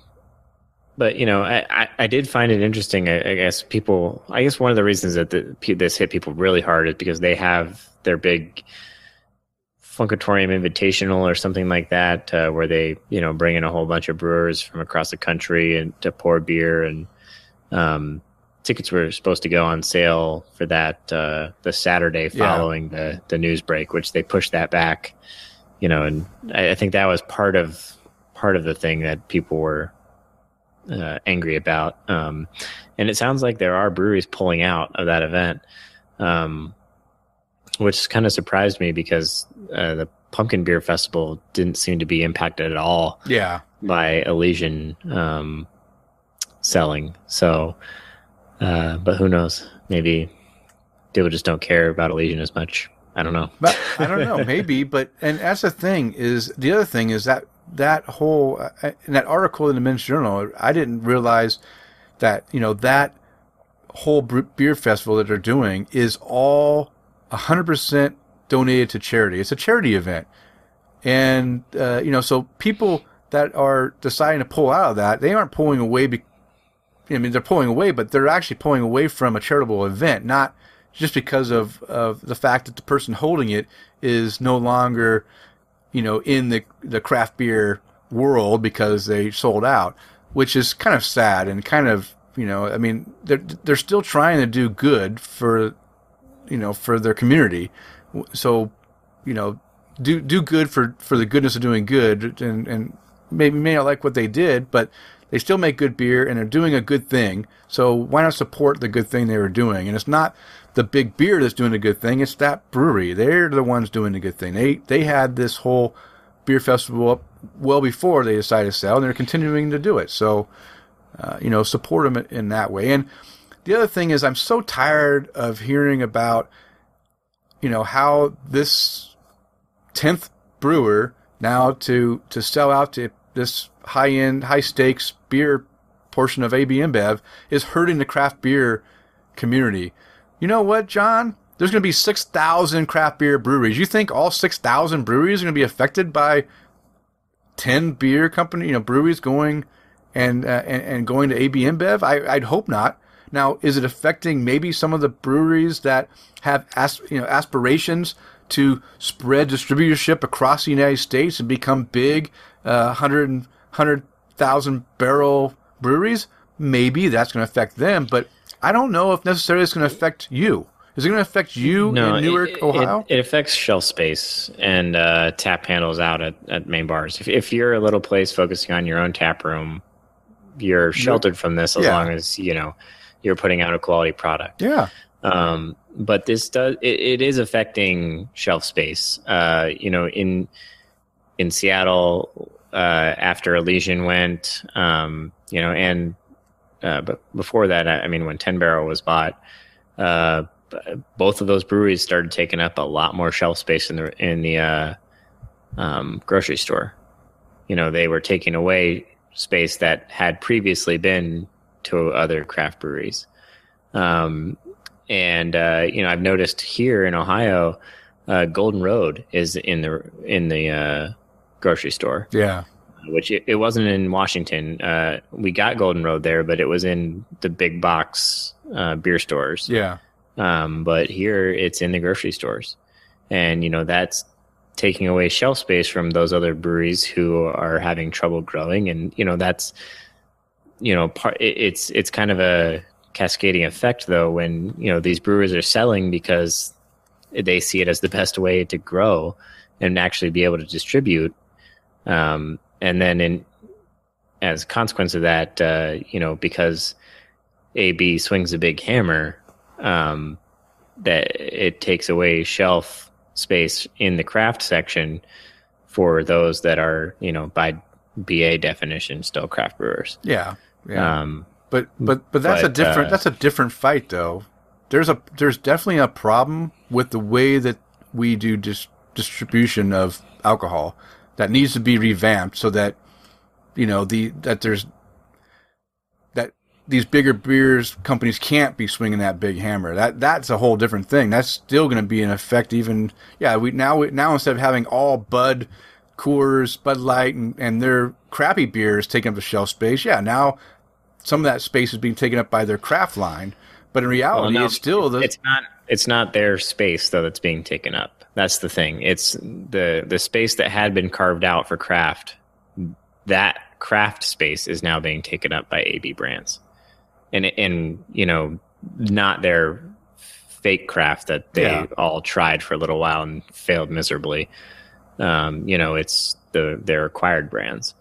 but you know I, I, did find it interesting I, I guess people i guess one of the reasons that the, this hit people really hard is because they have their big Funkatorium Invitational or something like that, uh, where they you know bring in a whole bunch of brewers from across the country and to pour beer, and um, tickets were supposed to go on sale for that uh, the Saturday Yeah. following the the news break, which they pushed that back. You know, and I, I think that was part of part of the thing that people were uh, angry about. Um, and it sounds like there are breweries pulling out of that event. Um, which kind of surprised me because uh, the Pumpkin Beer Festival didn't seem to be impacted at all Yeah. by Elysian um, selling. So, uh, but who knows? Maybe people just don't care about Elysian as much. I don't know. But I don't know, (laughs) maybe. But and that's the thing is the other thing is that that whole uh, in that article in the Men's Journal, I didn't realize that you know that whole beer festival that they're doing is all hundred percent donated to charity. It's a charity event, and uh, you know, so people that are deciding to pull out of that, they aren't pulling away. Be- I mean, they're pulling away, but they're actually pulling away from a charitable event, not just because of, of the fact that the person holding it is no longer, you know, in the, the craft beer world because they sold out, which is kind of sad and kind of, you know, I mean, they're, they're still trying to do good for, you know, for their community. So, you know, do, do good for, for the goodness of doing good and, and maybe may not like what they did, but they still make good beer and they're doing a good thing. So why not support the good thing they were doing? And it's not the big beer that's doing a good thing. It's that brewery. They're the ones doing the good thing. They they had this whole beer festival up well before they decided to sell, and they're continuing to do it. So, uh, you know, support them in that way. And the other thing is, I'm so tired of hearing about, you know, how this tenth brewer now to to sell out to this high end, high stakes beer portion of AB InBev is hurting the craft beer community. You know what, John? There's going to be 6,000 craft beer breweries. You think all 6,000 breweries are going to be affected by 10 beer company, you know, breweries going and, uh, and, and going to AB InBev? I, I'd hope not. Now, is it affecting maybe some of the breweries that have as, you know aspirations to spread distributorship across the United States and become big uh, 100 100,000 barrel breweries? Maybe that's going to affect them, but I don't know if necessarily it's going to affect you. Is it going to affect you No, in Newark, it, Ohio? It, it affects shelf space and uh, tap handles out at, at main bars. If, if you're a little place focusing on your own tap room, you're sheltered from this as Yeah. long as you know you're putting out a quality product. yeah. Um, but this does it, it is affecting shelf space. Uh, you know, in in Seattle uh, after Elysian went, um, you know, and uh, but before that, I I mean, when Ten Barrel was bought, uh, both of those breweries started taking up a lot more shelf space in the in the uh, um, grocery store. You know, they were taking away space that had previously been to other craft breweries. Um, and uh, you know, I've noticed here in Ohio, uh, Golden Road is in the in the grocery store, Yeah. Which it, it wasn't in Washington. Uh, we got Golden Road there, but it was in the big box uh, beer stores. Yeah. Um, but here it's in the grocery stores, and you know that's taking away shelf space from those other breweries who are having trouble growing, and you know that's you know part it, it's it's kind of a cascading effect though when you know these brewers are selling because they see it as the best way to grow and actually be able to distribute um, and then in as a consequence of that uh, you know because AB swings a big hammer um, that it takes away shelf space in the craft section for those that are, you know, by BA definition, still craft brewers. Yeah. Yeah. Um, But but but that's a different uh, that's a different fight though. There's a there's definitely a problem with the way that we do dis- distribution of alcohol that needs to be revamped so that you know the that there's that these bigger beers companies can't be swinging that big hammer. That that's a whole different thing. That's still going to be an effect. Even yeah, we now we, now instead of having all Bud, Coors, Bud Light, and, and their crappy beers taking up the shelf space, yeah, now some of that space is being taken up by their craft line. But in reality, no, it's still the it's not it's not their space though that's being taken up. That's the thing. It's the the space that had been carved out for craft. That craft space is now being taken up by AB brands, and and you know not their fake craft that they Yeah. all tried for a little while and failed miserably. Um, you know, it's the their acquired brands,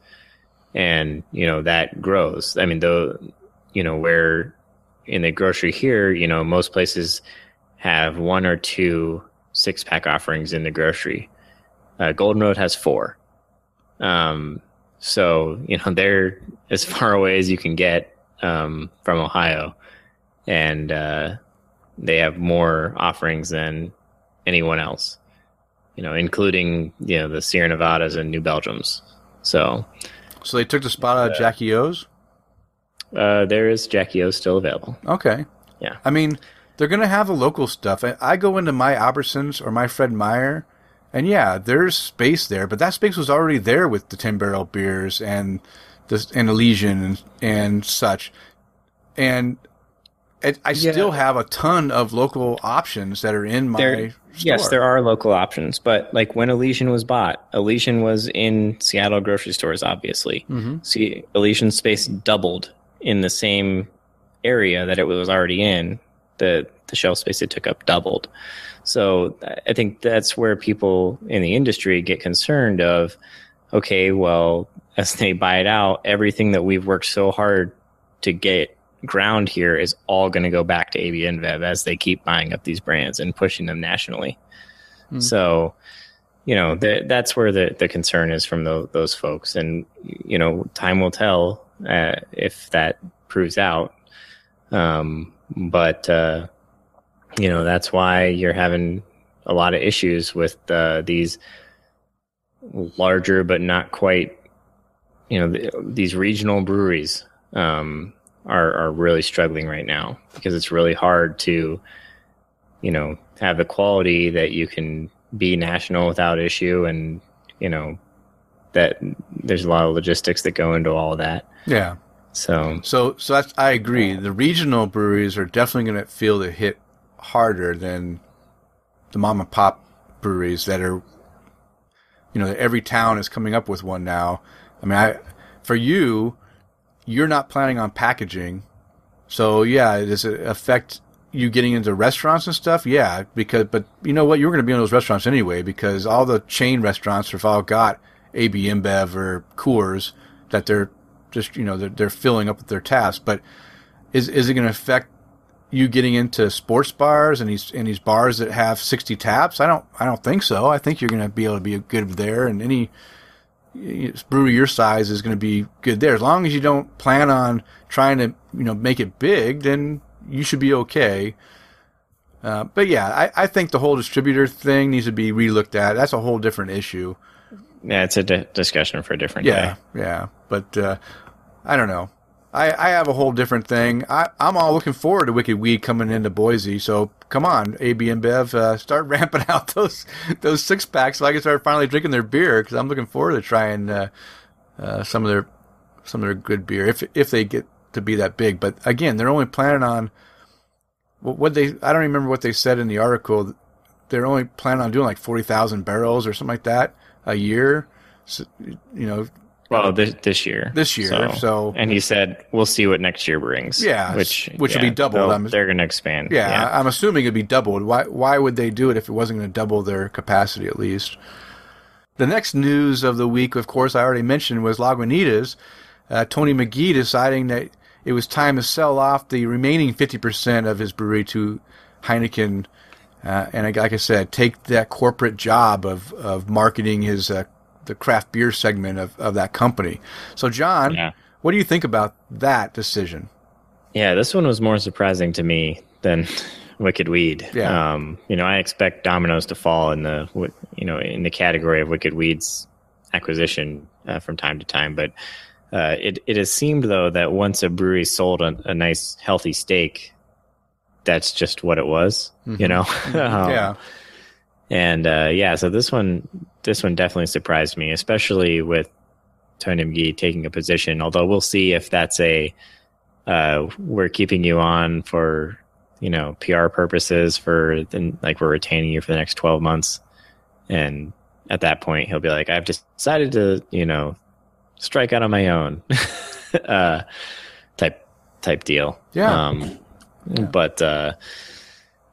and you know that grows. I mean, though, you know where in the grocery here, you know, most places have one or two six pack offerings in the grocery. Uh, Golden Road has four. Um, so, you know, (laughs) they're as far away as you can get um, from Ohio. And uh, they have more offerings than anyone else, you know, including, you know, the Sierra Nevadas and New Belgiums. So so they took the spot out of Jackie O's. uh, there is Jackie O still available. Okay. Yeah. I mean, they're going to have the local stuff. I, go into my Albertsons or my Fred Meyer, and yeah, there's space there, but that space was already there with the 10 barrel beers and the and Elysian and, and such. And it, I Yeah. still have a ton of local options that are in my There- store. Yes, there are local options, but like when Elysian was bought, Elysian was in Seattle grocery stores, obviously. Mm-hmm. See, Elysian space doubled in the same area that it was already in. The the shelf space it took up doubled. So I think that's where people in the industry get concerned of, okay, well, as they buy it out, everything that we've worked so hard to get ground here is all going to go back to AB InBev as they keep buying up these brands and pushing them nationally. So, you know, th- that's where the, the concern is from tho- those folks. And, you know, time will tell uh, if that proves out. Um, but, uh, you know, that's why you're having a lot of issues with uh, these larger but not quite, you know, th- these regional breweries. Um, are are really struggling right now because it's really hard to, you know, have the quality that you can be national without issue, and you know, that there's a lot of logistics that go into all that. Yeah. So So, so that's, I agree. The regional breweries are definitely going to feel the hit harder than the mom and pop breweries that are, you know, every town is coming up with one now. I mean, I, for you, you're not planning on packaging. So yeah, does it affect you getting into restaurants and stuff? Yeah, because, but you know what? You're going to be in those restaurants anyway because all the chain restaurants have all got AB InBev or Coors that they're just, you know, they're, they're filling up with their taps. But is, is it going to affect you getting into sports bars and these and these bars that have 60 taps? I don't I don't think so. I think you're going to be able to be good there, and any brewery your size is going to be good there. As long as you don't plan on trying to you know make it big, then you should be okay. Uh, but yeah, I, I think the whole distributor thing needs to be relooked at. That's a whole different issue. yeah, it's a di- discussion for a different Yeah, day. yeah. But uh, I don't know. I, I have a whole different thing. I, I'm all looking forward to Wicked Weed coming into Boise. So come on, AB InBev, uh, start (laughs) ramping out those those six packs so I can start finally drinking their beer because I'm looking forward to trying uh, uh, some of their some of their good beer if if they get to be that big. But again, they're only planning on what they. I don't remember what they said in the article. They're only planning on doing like forty thousand barrels or something like that a year. So, you know, Well, this this year. This year, so- and he said we'll see what next year brings. Yeah, which which will be yeah, doubled, I'm- They're going to expand. Yeah, yeah. I'm assuming it'd be doubled. Why why would they do it if it wasn't going to double their capacity at least? The next news of the week, of course, I already mentioned was Lagunitas. Uh, Tony Magee deciding that it was time to sell off the remaining 50% of his brewery to Heineken. Uh, and like I said, take that corporate job of, of marketing his uh, the craft beer segment of, of that company. So, John, Yeah. what do you think about that decision? Yeah, this one was more surprising to me than (laughs) Wicked Weed. Yeah. Um, you know, I expect Domino's to fall in the you know in the category of Wicked Weed's acquisition uh, from time to time, but uh, it it has seemed though that once a brewery sold a, a nice healthy stake, that's just what it was. You know. (laughs) Um, yeah. And uh, yeah, so this one this one definitely surprised me, especially with Tony Magee taking a position. Although we'll see if that's a uh, we're keeping you on for you know PR purposes for then like we're retaining you for the next twelve months, and at that point he'll be like, I've decided to you know strike out on my own, (laughs) uh, type type deal. Yeah. Um, But uh,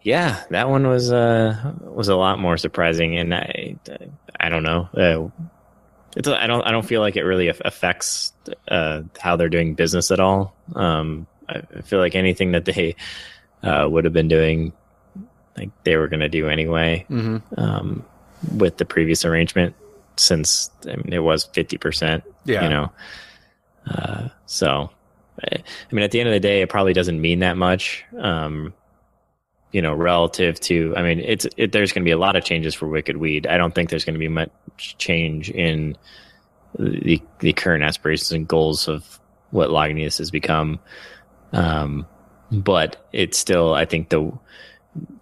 yeah, that one was uh, was a lot more surprising, and I I don't know. Uh, it's I don't I don't feel like it really affects uh, how they're doing business at all. Um, I feel like anything that they uh, would have been doing, like they were going to do anyway hmm um, with the previous arrangement, since I mean, it was fifty percent. Yeah. you know. Uh, so, I I mean, at the end of the day, it probably doesn't mean that much. Um, you know, relative to, I mean, it's it, there's going to be a lot of changes for Wicked Weed. I don't think there's going to be much change in the the current aspirations and goals of what Lagunitas has become. Um, but it's still, I think the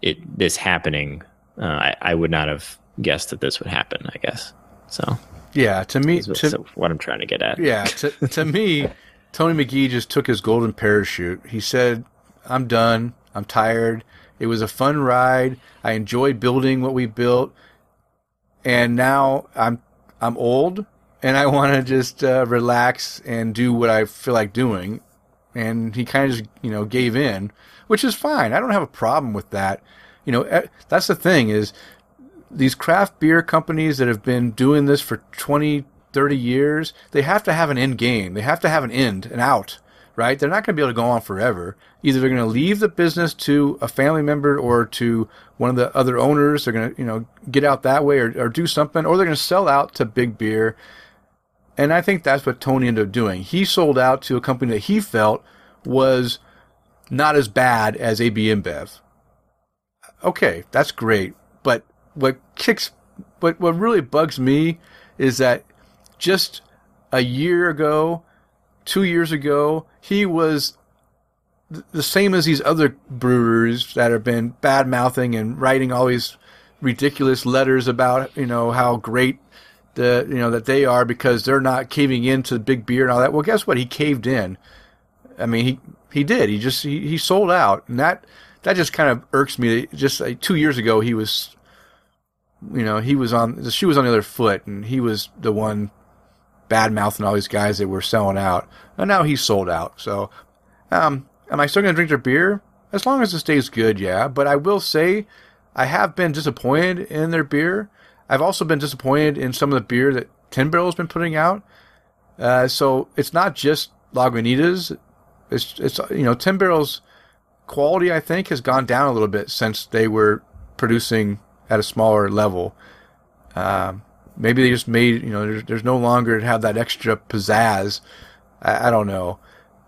it this happening, uh, I, I would not have guessed that this would happen. I guess so. Yeah. To me, That's to, what- what I'm trying to get at. Yeah, to, to me, Tony Magee just took his golden parachute. He said, I'm done. I'm tired. It was a fun ride. I enjoyed building what we built. And now I'm I'm old and I (laughs) want to just uh, relax and do what I feel like doing. And he kind of just, you know, gave in, which is fine. I don't have a problem with that. You know, eh, that's the thing is these craft beer companies that have been doing this for 20, 30 years, they have to have an end game. They have to have an end, an out, right? They're not going to be able to go on forever. Either they're going to leave the business to a family member or to one of the other owners. They're going to, you know, get out that way or, or do something, or they're going to sell out to big beer. And I think that's what Tony ended up doing. He sold out to a company that he felt was not as bad as AB InBev. Okay, that's great. But what kicks, what, what really bugs me is that just a year ago, two years ago, he was th- the same as these other brewers that have been bad mouthing and writing all these ridiculous letters about you know how great the you know that they are because they're not caving into the big beer and all that. Well, guess what? He caved in. I mean, he he did. He just he, he sold out, and that that just kind of irks me. Just like two years ago, he was, you know, he was on the shoe was on the other foot, and he was the one bad mouthing all these guys that were selling out, and now he's sold out. So, um, am I still going to drink their beer? As long as it stays good, yeah. But I will say, I have been disappointed in their beer. I've also been disappointed in some of the beer that Ten Barrel has been putting out. Uh, so it's not just Lagunitas. It's it's you know Ten Barrel's quality I think has gone down a little bit since they were producing at a smaller level. Um, maybe they just made you know there's, there's no longer to have that extra pizzazz. I, I don't know.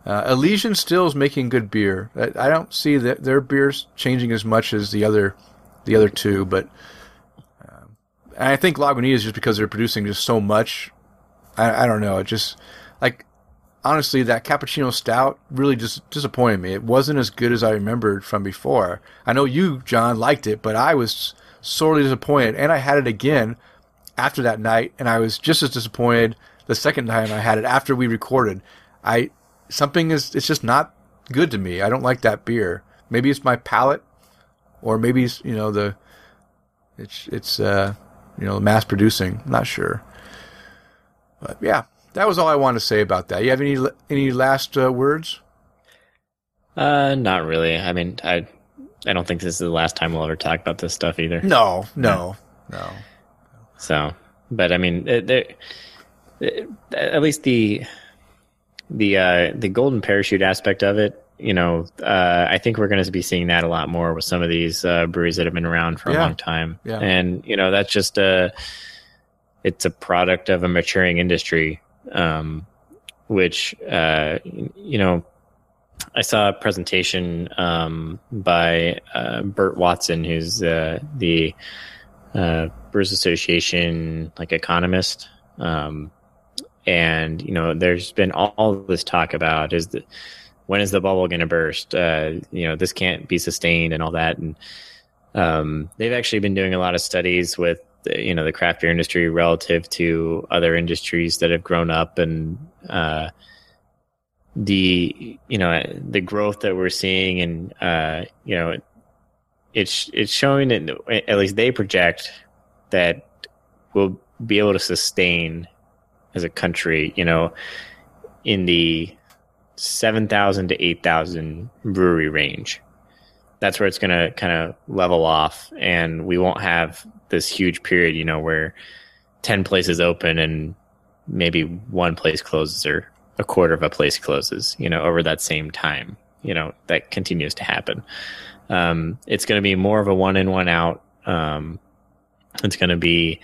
Uh, Elysian still is making good beer. I, I don't see that their beers changing as much as the other the other two, but um, I think Lagunitas just because they're producing just so much. I, I don't know. It just like honestly, that cappuccino stout really just disappointed me. It wasn't as good as I remembered from before. I know you, John, liked it, but I was sorely disappointed, and I had it again after that night, and I was just as disappointed the second time I had it after we recorded. I something is it's just not good to me. I don't like that beer. Maybe it's my palate, or maybe it's you know the it's it's uh you know mass producing. I'm not sure, but yeah, that was all I wanted to say about that. You have any any last uh, words? Uh, not really. I mean, I I don't think this is the last time we'll ever talk about this stuff either. No, no, no. So, but I mean, it, it, it, at least the the uh, the golden parachute aspect of it, you know, uh, I think we're going to be seeing that a lot more with some of these uh, breweries that have been around for a Yeah. long time. Yeah. And you know, that's just a it's a product of a maturing industry, um, which uh, you know. I saw a presentation um, by uh, Bart Watson, who's uh, the Brewers Association like economist, um, and you know, there's been all, all this talk about is the when is the bubble going to burst? Uh, you know, this can't be sustained and all that. And um, they've actually been doing a lot of studies with you know the craft beer industry relative to other industries that have grown up and uh, the you know the growth that we're seeing and uh, you know it's it's showing that at least they project that we'll be able to sustain as a country, you know, in the seven thousand to eight thousand brewery range. That's where it's going to kind of level off, and we won't have this huge period, you know, where ten places open and maybe one place closes or a quarter of a place closes, you know, over that same time. You know, that continues to happen. Um, it's going to be more of a one in, one out. Um, it's going to be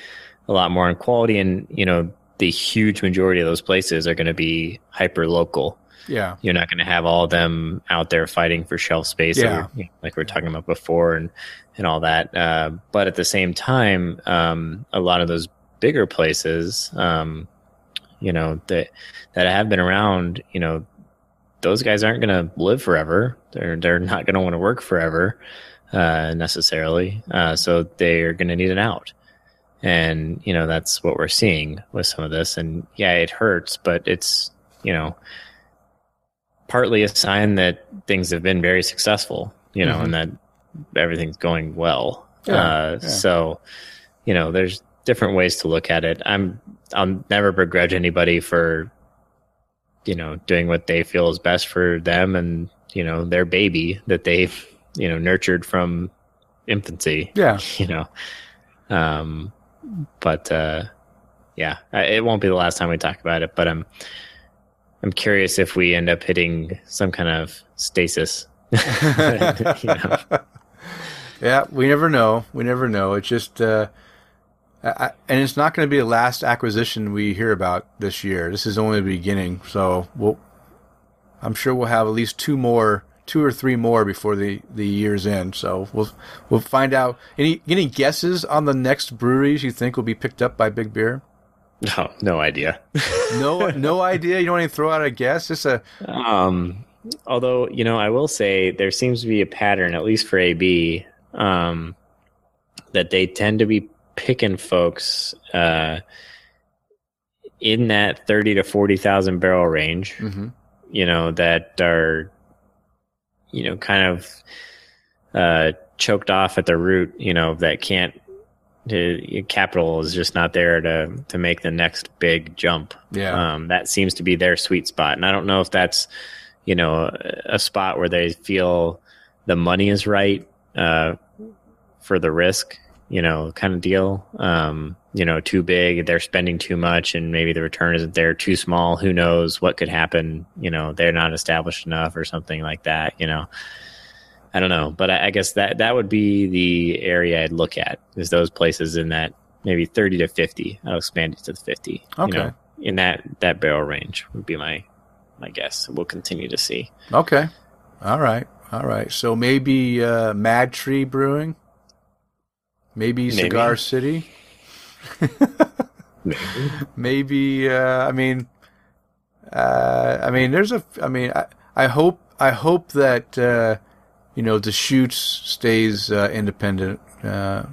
a lot more in quality, and you know, the huge majority of those places are going to be hyper local. Yeah, You're not going to have all of them out there fighting for shelf space, Yeah. or, you know, like we are talking about before, and and all that. Uh, but at the same time, um, a lot of those bigger places, um, you know, that that have been around, you know, those guys aren't going to live forever. They're they're not going to want to work forever uh, necessarily. Uh, so they're going to need an out, and you know that's what we're seeing with some of this. And yeah, it hurts, but it's you know partly a sign that things have been very successful. You know, Mhm. and that everything's going well. Yeah, uh, yeah. So you know, there's different ways to look at it. I'm I'll never begrudge anybody for you know doing what they feel is best for them and you know their baby that they've you know nurtured from infancy yeah. (laughs) you know um but uh yeah it won't be the last time we talk about it but i'm i'm curious if we end up hitting some kind of stasis (laughs) you know (laughs) Yeah, we never know. We never know. It's just, uh, I, and it's not going to be the last acquisition we hear about this year. This is only the beginning. So we'll, I'm sure we'll have at least two more, two or three more before the the year's end. So we'll we'll find out. Any any guesses on the next breweries you think will be picked up by Big Beer? no (laughs) no idea (laughs) No, no idea. You don't even throw out a guess. Just a um although you know, I will say there seems to be a pattern, at least for AB, um, that they tend to be picking folks uh, in that thirty to forty thousand barrel range. Mm-hmm. You know that are, you know, kind of uh, choked off at the root. You know that can't. The capital is just not there to to make the next big jump. Yeah. Um, that seems to be their sweet spot, and I don't know if that's you know a spot where they feel the money is right uh, for the risk, you know, kind of deal. Um, you know, too big, they're spending too much, and maybe the return isn't there. Too small, who knows what could happen? You know, they're not established enough, or something like that. You know. I don't know, but I, I guess that that would be the area I'd look at is those places in that maybe thirty to fifty. I'll expand it to the fifty. Okay. You know, in that that barrel range would be my my guess. We'll continue to see. Okay. All right. All right. So maybe uh, MadTree Brewing. Maybe Cigar Maybe. City. Maybe. (laughs) maybe uh, I mean, uh, I mean, there's a. I mean, I, I hope I hope that uh, you know Deschutes stays uh, independent. Uh,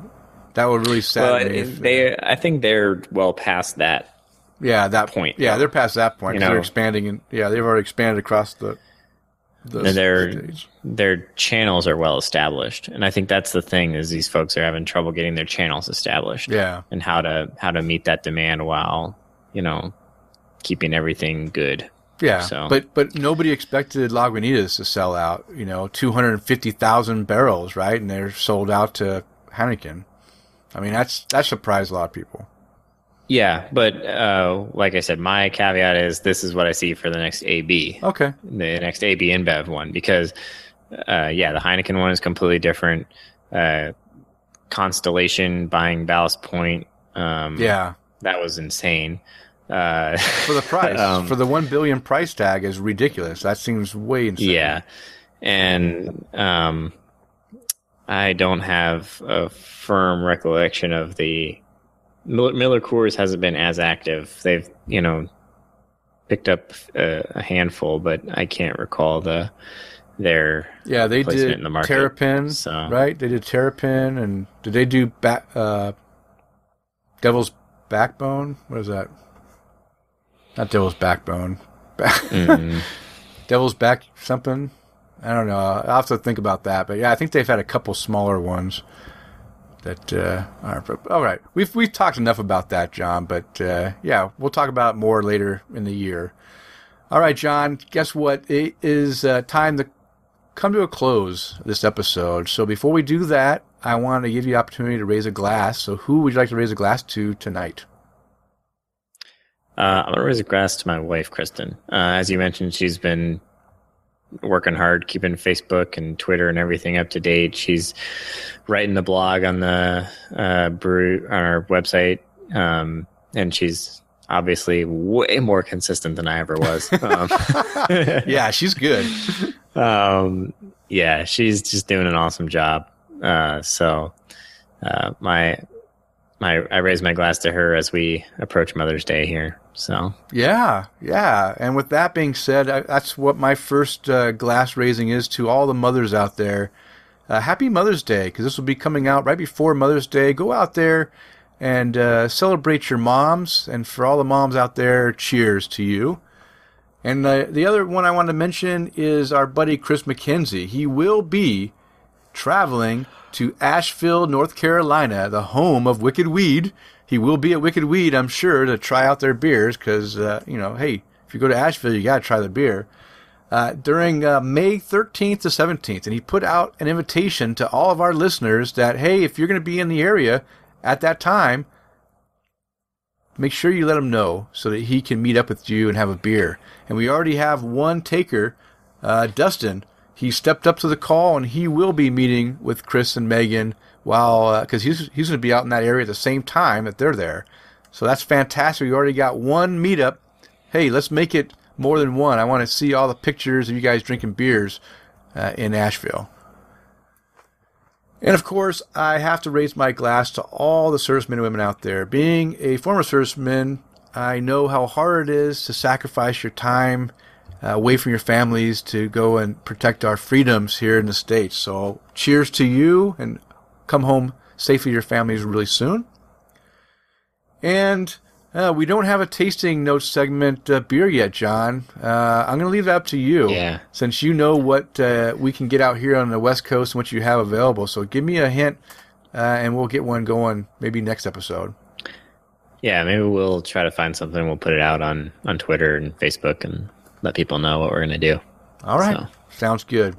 that would really Well, sadden if if- they, I think they're well past that. yeah, that point, Yeah, they're past that point. You 'cause they're expanding, and yeah, they've already expanded across the. And they're their channels are well established, and I think that's the thing is these folks are having trouble getting their channels established. Yeah. and how to how to meet that demand while you know keeping everything good. Yeah, So- but but nobody expected Lagunitas to sell out. You know, two hundred and fifty thousand barrels, right? And they're sold out to Heineken. I mean, that's that surprised a lot of people. Yeah, but uh, like I said, my caveat is this is what I see for the next AB, Okay. the next AB InBev one, because uh, yeah, the Heineken one is completely different. Uh, Constellation buying Ballast Point, um, Yeah, that was insane. Uh, for the price, (laughs) Um, for the one billion price tag is ridiculous. That seems way insane. Yeah, and um, I don't have a firm recollection of the Miller, Coors hasn't been as active. They've you know picked up a, a handful, but I can't recall the their yeah. They Placement did in the market, Terrapin, so- right? They did Terrapin, and did they do back uh, Devil's Backbone? What is that? Not Devil's Backbone. (laughs) mm, Devil's Back something. I don't know. I'll have to think about that. But yeah, I think they've had a couple smaller ones that uh, are. All right, we've we've talked enough about that, John. But uh, yeah, we'll talk about more later in the year. All right, John. Guess what? It is uh, time to come to a close this episode. So before we do that, I want to give you the opportunity to raise a glass. So who would you like to raise a glass to tonight? uh, I'm gonna raise a glass to my wife, Kristen. Uh, as you mentioned, she's been working hard, keeping Facebook and Twitter and everything up to date. She's writing the blog on the uh, brew on our website, um, and she's obviously way more consistent than I ever was. (laughs) Um, (laughs) Yeah, she's good. um, yeah, she's just doing an awesome job. Uh, so uh, my my I raise my glass to her as we approach Mother's Day here. So Yeah, yeah. And with that being said, I, that's what my first uh, glass raising is to all the mothers out there. Uh, happy Mother's Day, because this will be coming out right before Mother's Day. Go out there and uh, celebrate your moms. And for all the moms out there, cheers to you. And uh, the other one I want to mention is our buddy Chris McKenzie. He will be traveling to Asheville, North Carolina, the home of Wicked Weed. He will be at Wicked Weed, I'm sure, to try out their beers because, uh, you know, hey, if you go to Asheville, you got to try the beer. Uh, during uh, May 13th to 17th, and he put out an invitation to all of our listeners that, hey, if you're going to be in the area at that time, make sure you let him know so that he can meet up with you and have a beer. And we already have one taker, uh, Dustin. He stepped up to the call and he will be meeting with Chris and Megan while because he's he's going to be out in that area at the same time that they're there. So that's fantastic. We already got one meetup. Hey, let's make it more than one. I want to see all the pictures of you guys drinking beers uh, in Asheville. And of course, I have to raise my glass to all the servicemen and women out there. Being a former serviceman, I know how hard it is to sacrifice your time uh, away from your families to go and protect our freedoms here in the States. So cheers to you and come home safely to your families really soon. And uh, we don't have a tasting notes segment uh, beer yet, John. Uh, I'm going to leave that up to you. Yeah. Since you know what uh, we can get out here on the West Coast and what you have available. So give me a hint uh, and we'll get one going maybe next episode. Yeah, maybe we'll try to find something. We'll put it out on, on Twitter and Facebook and let people know what we're going to do. All right. So. Sounds good.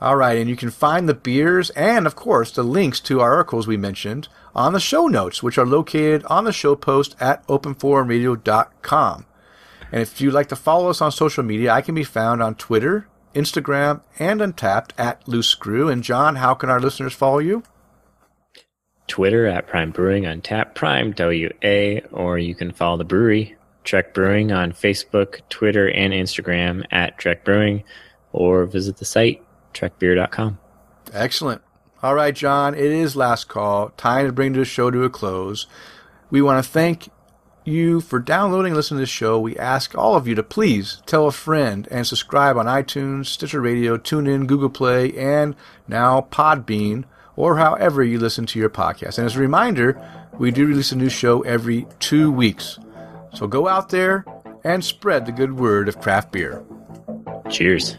All right. And you can find the beers and, of course, the links to our articles we mentioned on the show notes, which are located on the show post at openforumradio.com. And if you'd like to follow us on social media, I can be found on Twitter, Instagram, and Untappd at Loose Screw. And John, how can our listeners follow you? Twitter at Prime Brewing on Tap Prime WA, or you can follow the brewery Trek Brewing on Facebook, Twitter, and Instagram at Trek Brewing, or visit the site trekbeer.com. Excellent. All right, John, it is last call. Time to bring the show to a close. We want to thank you for downloading and listening to the show. We ask all of you to please tell a friend and subscribe on iTunes, Stitcher Radio, TuneIn, Google Play, and now Podbean, or however you listen to your podcast. And as a reminder, we do release a new show every two weeks. So go out there and spread the good word of craft beer. Cheers.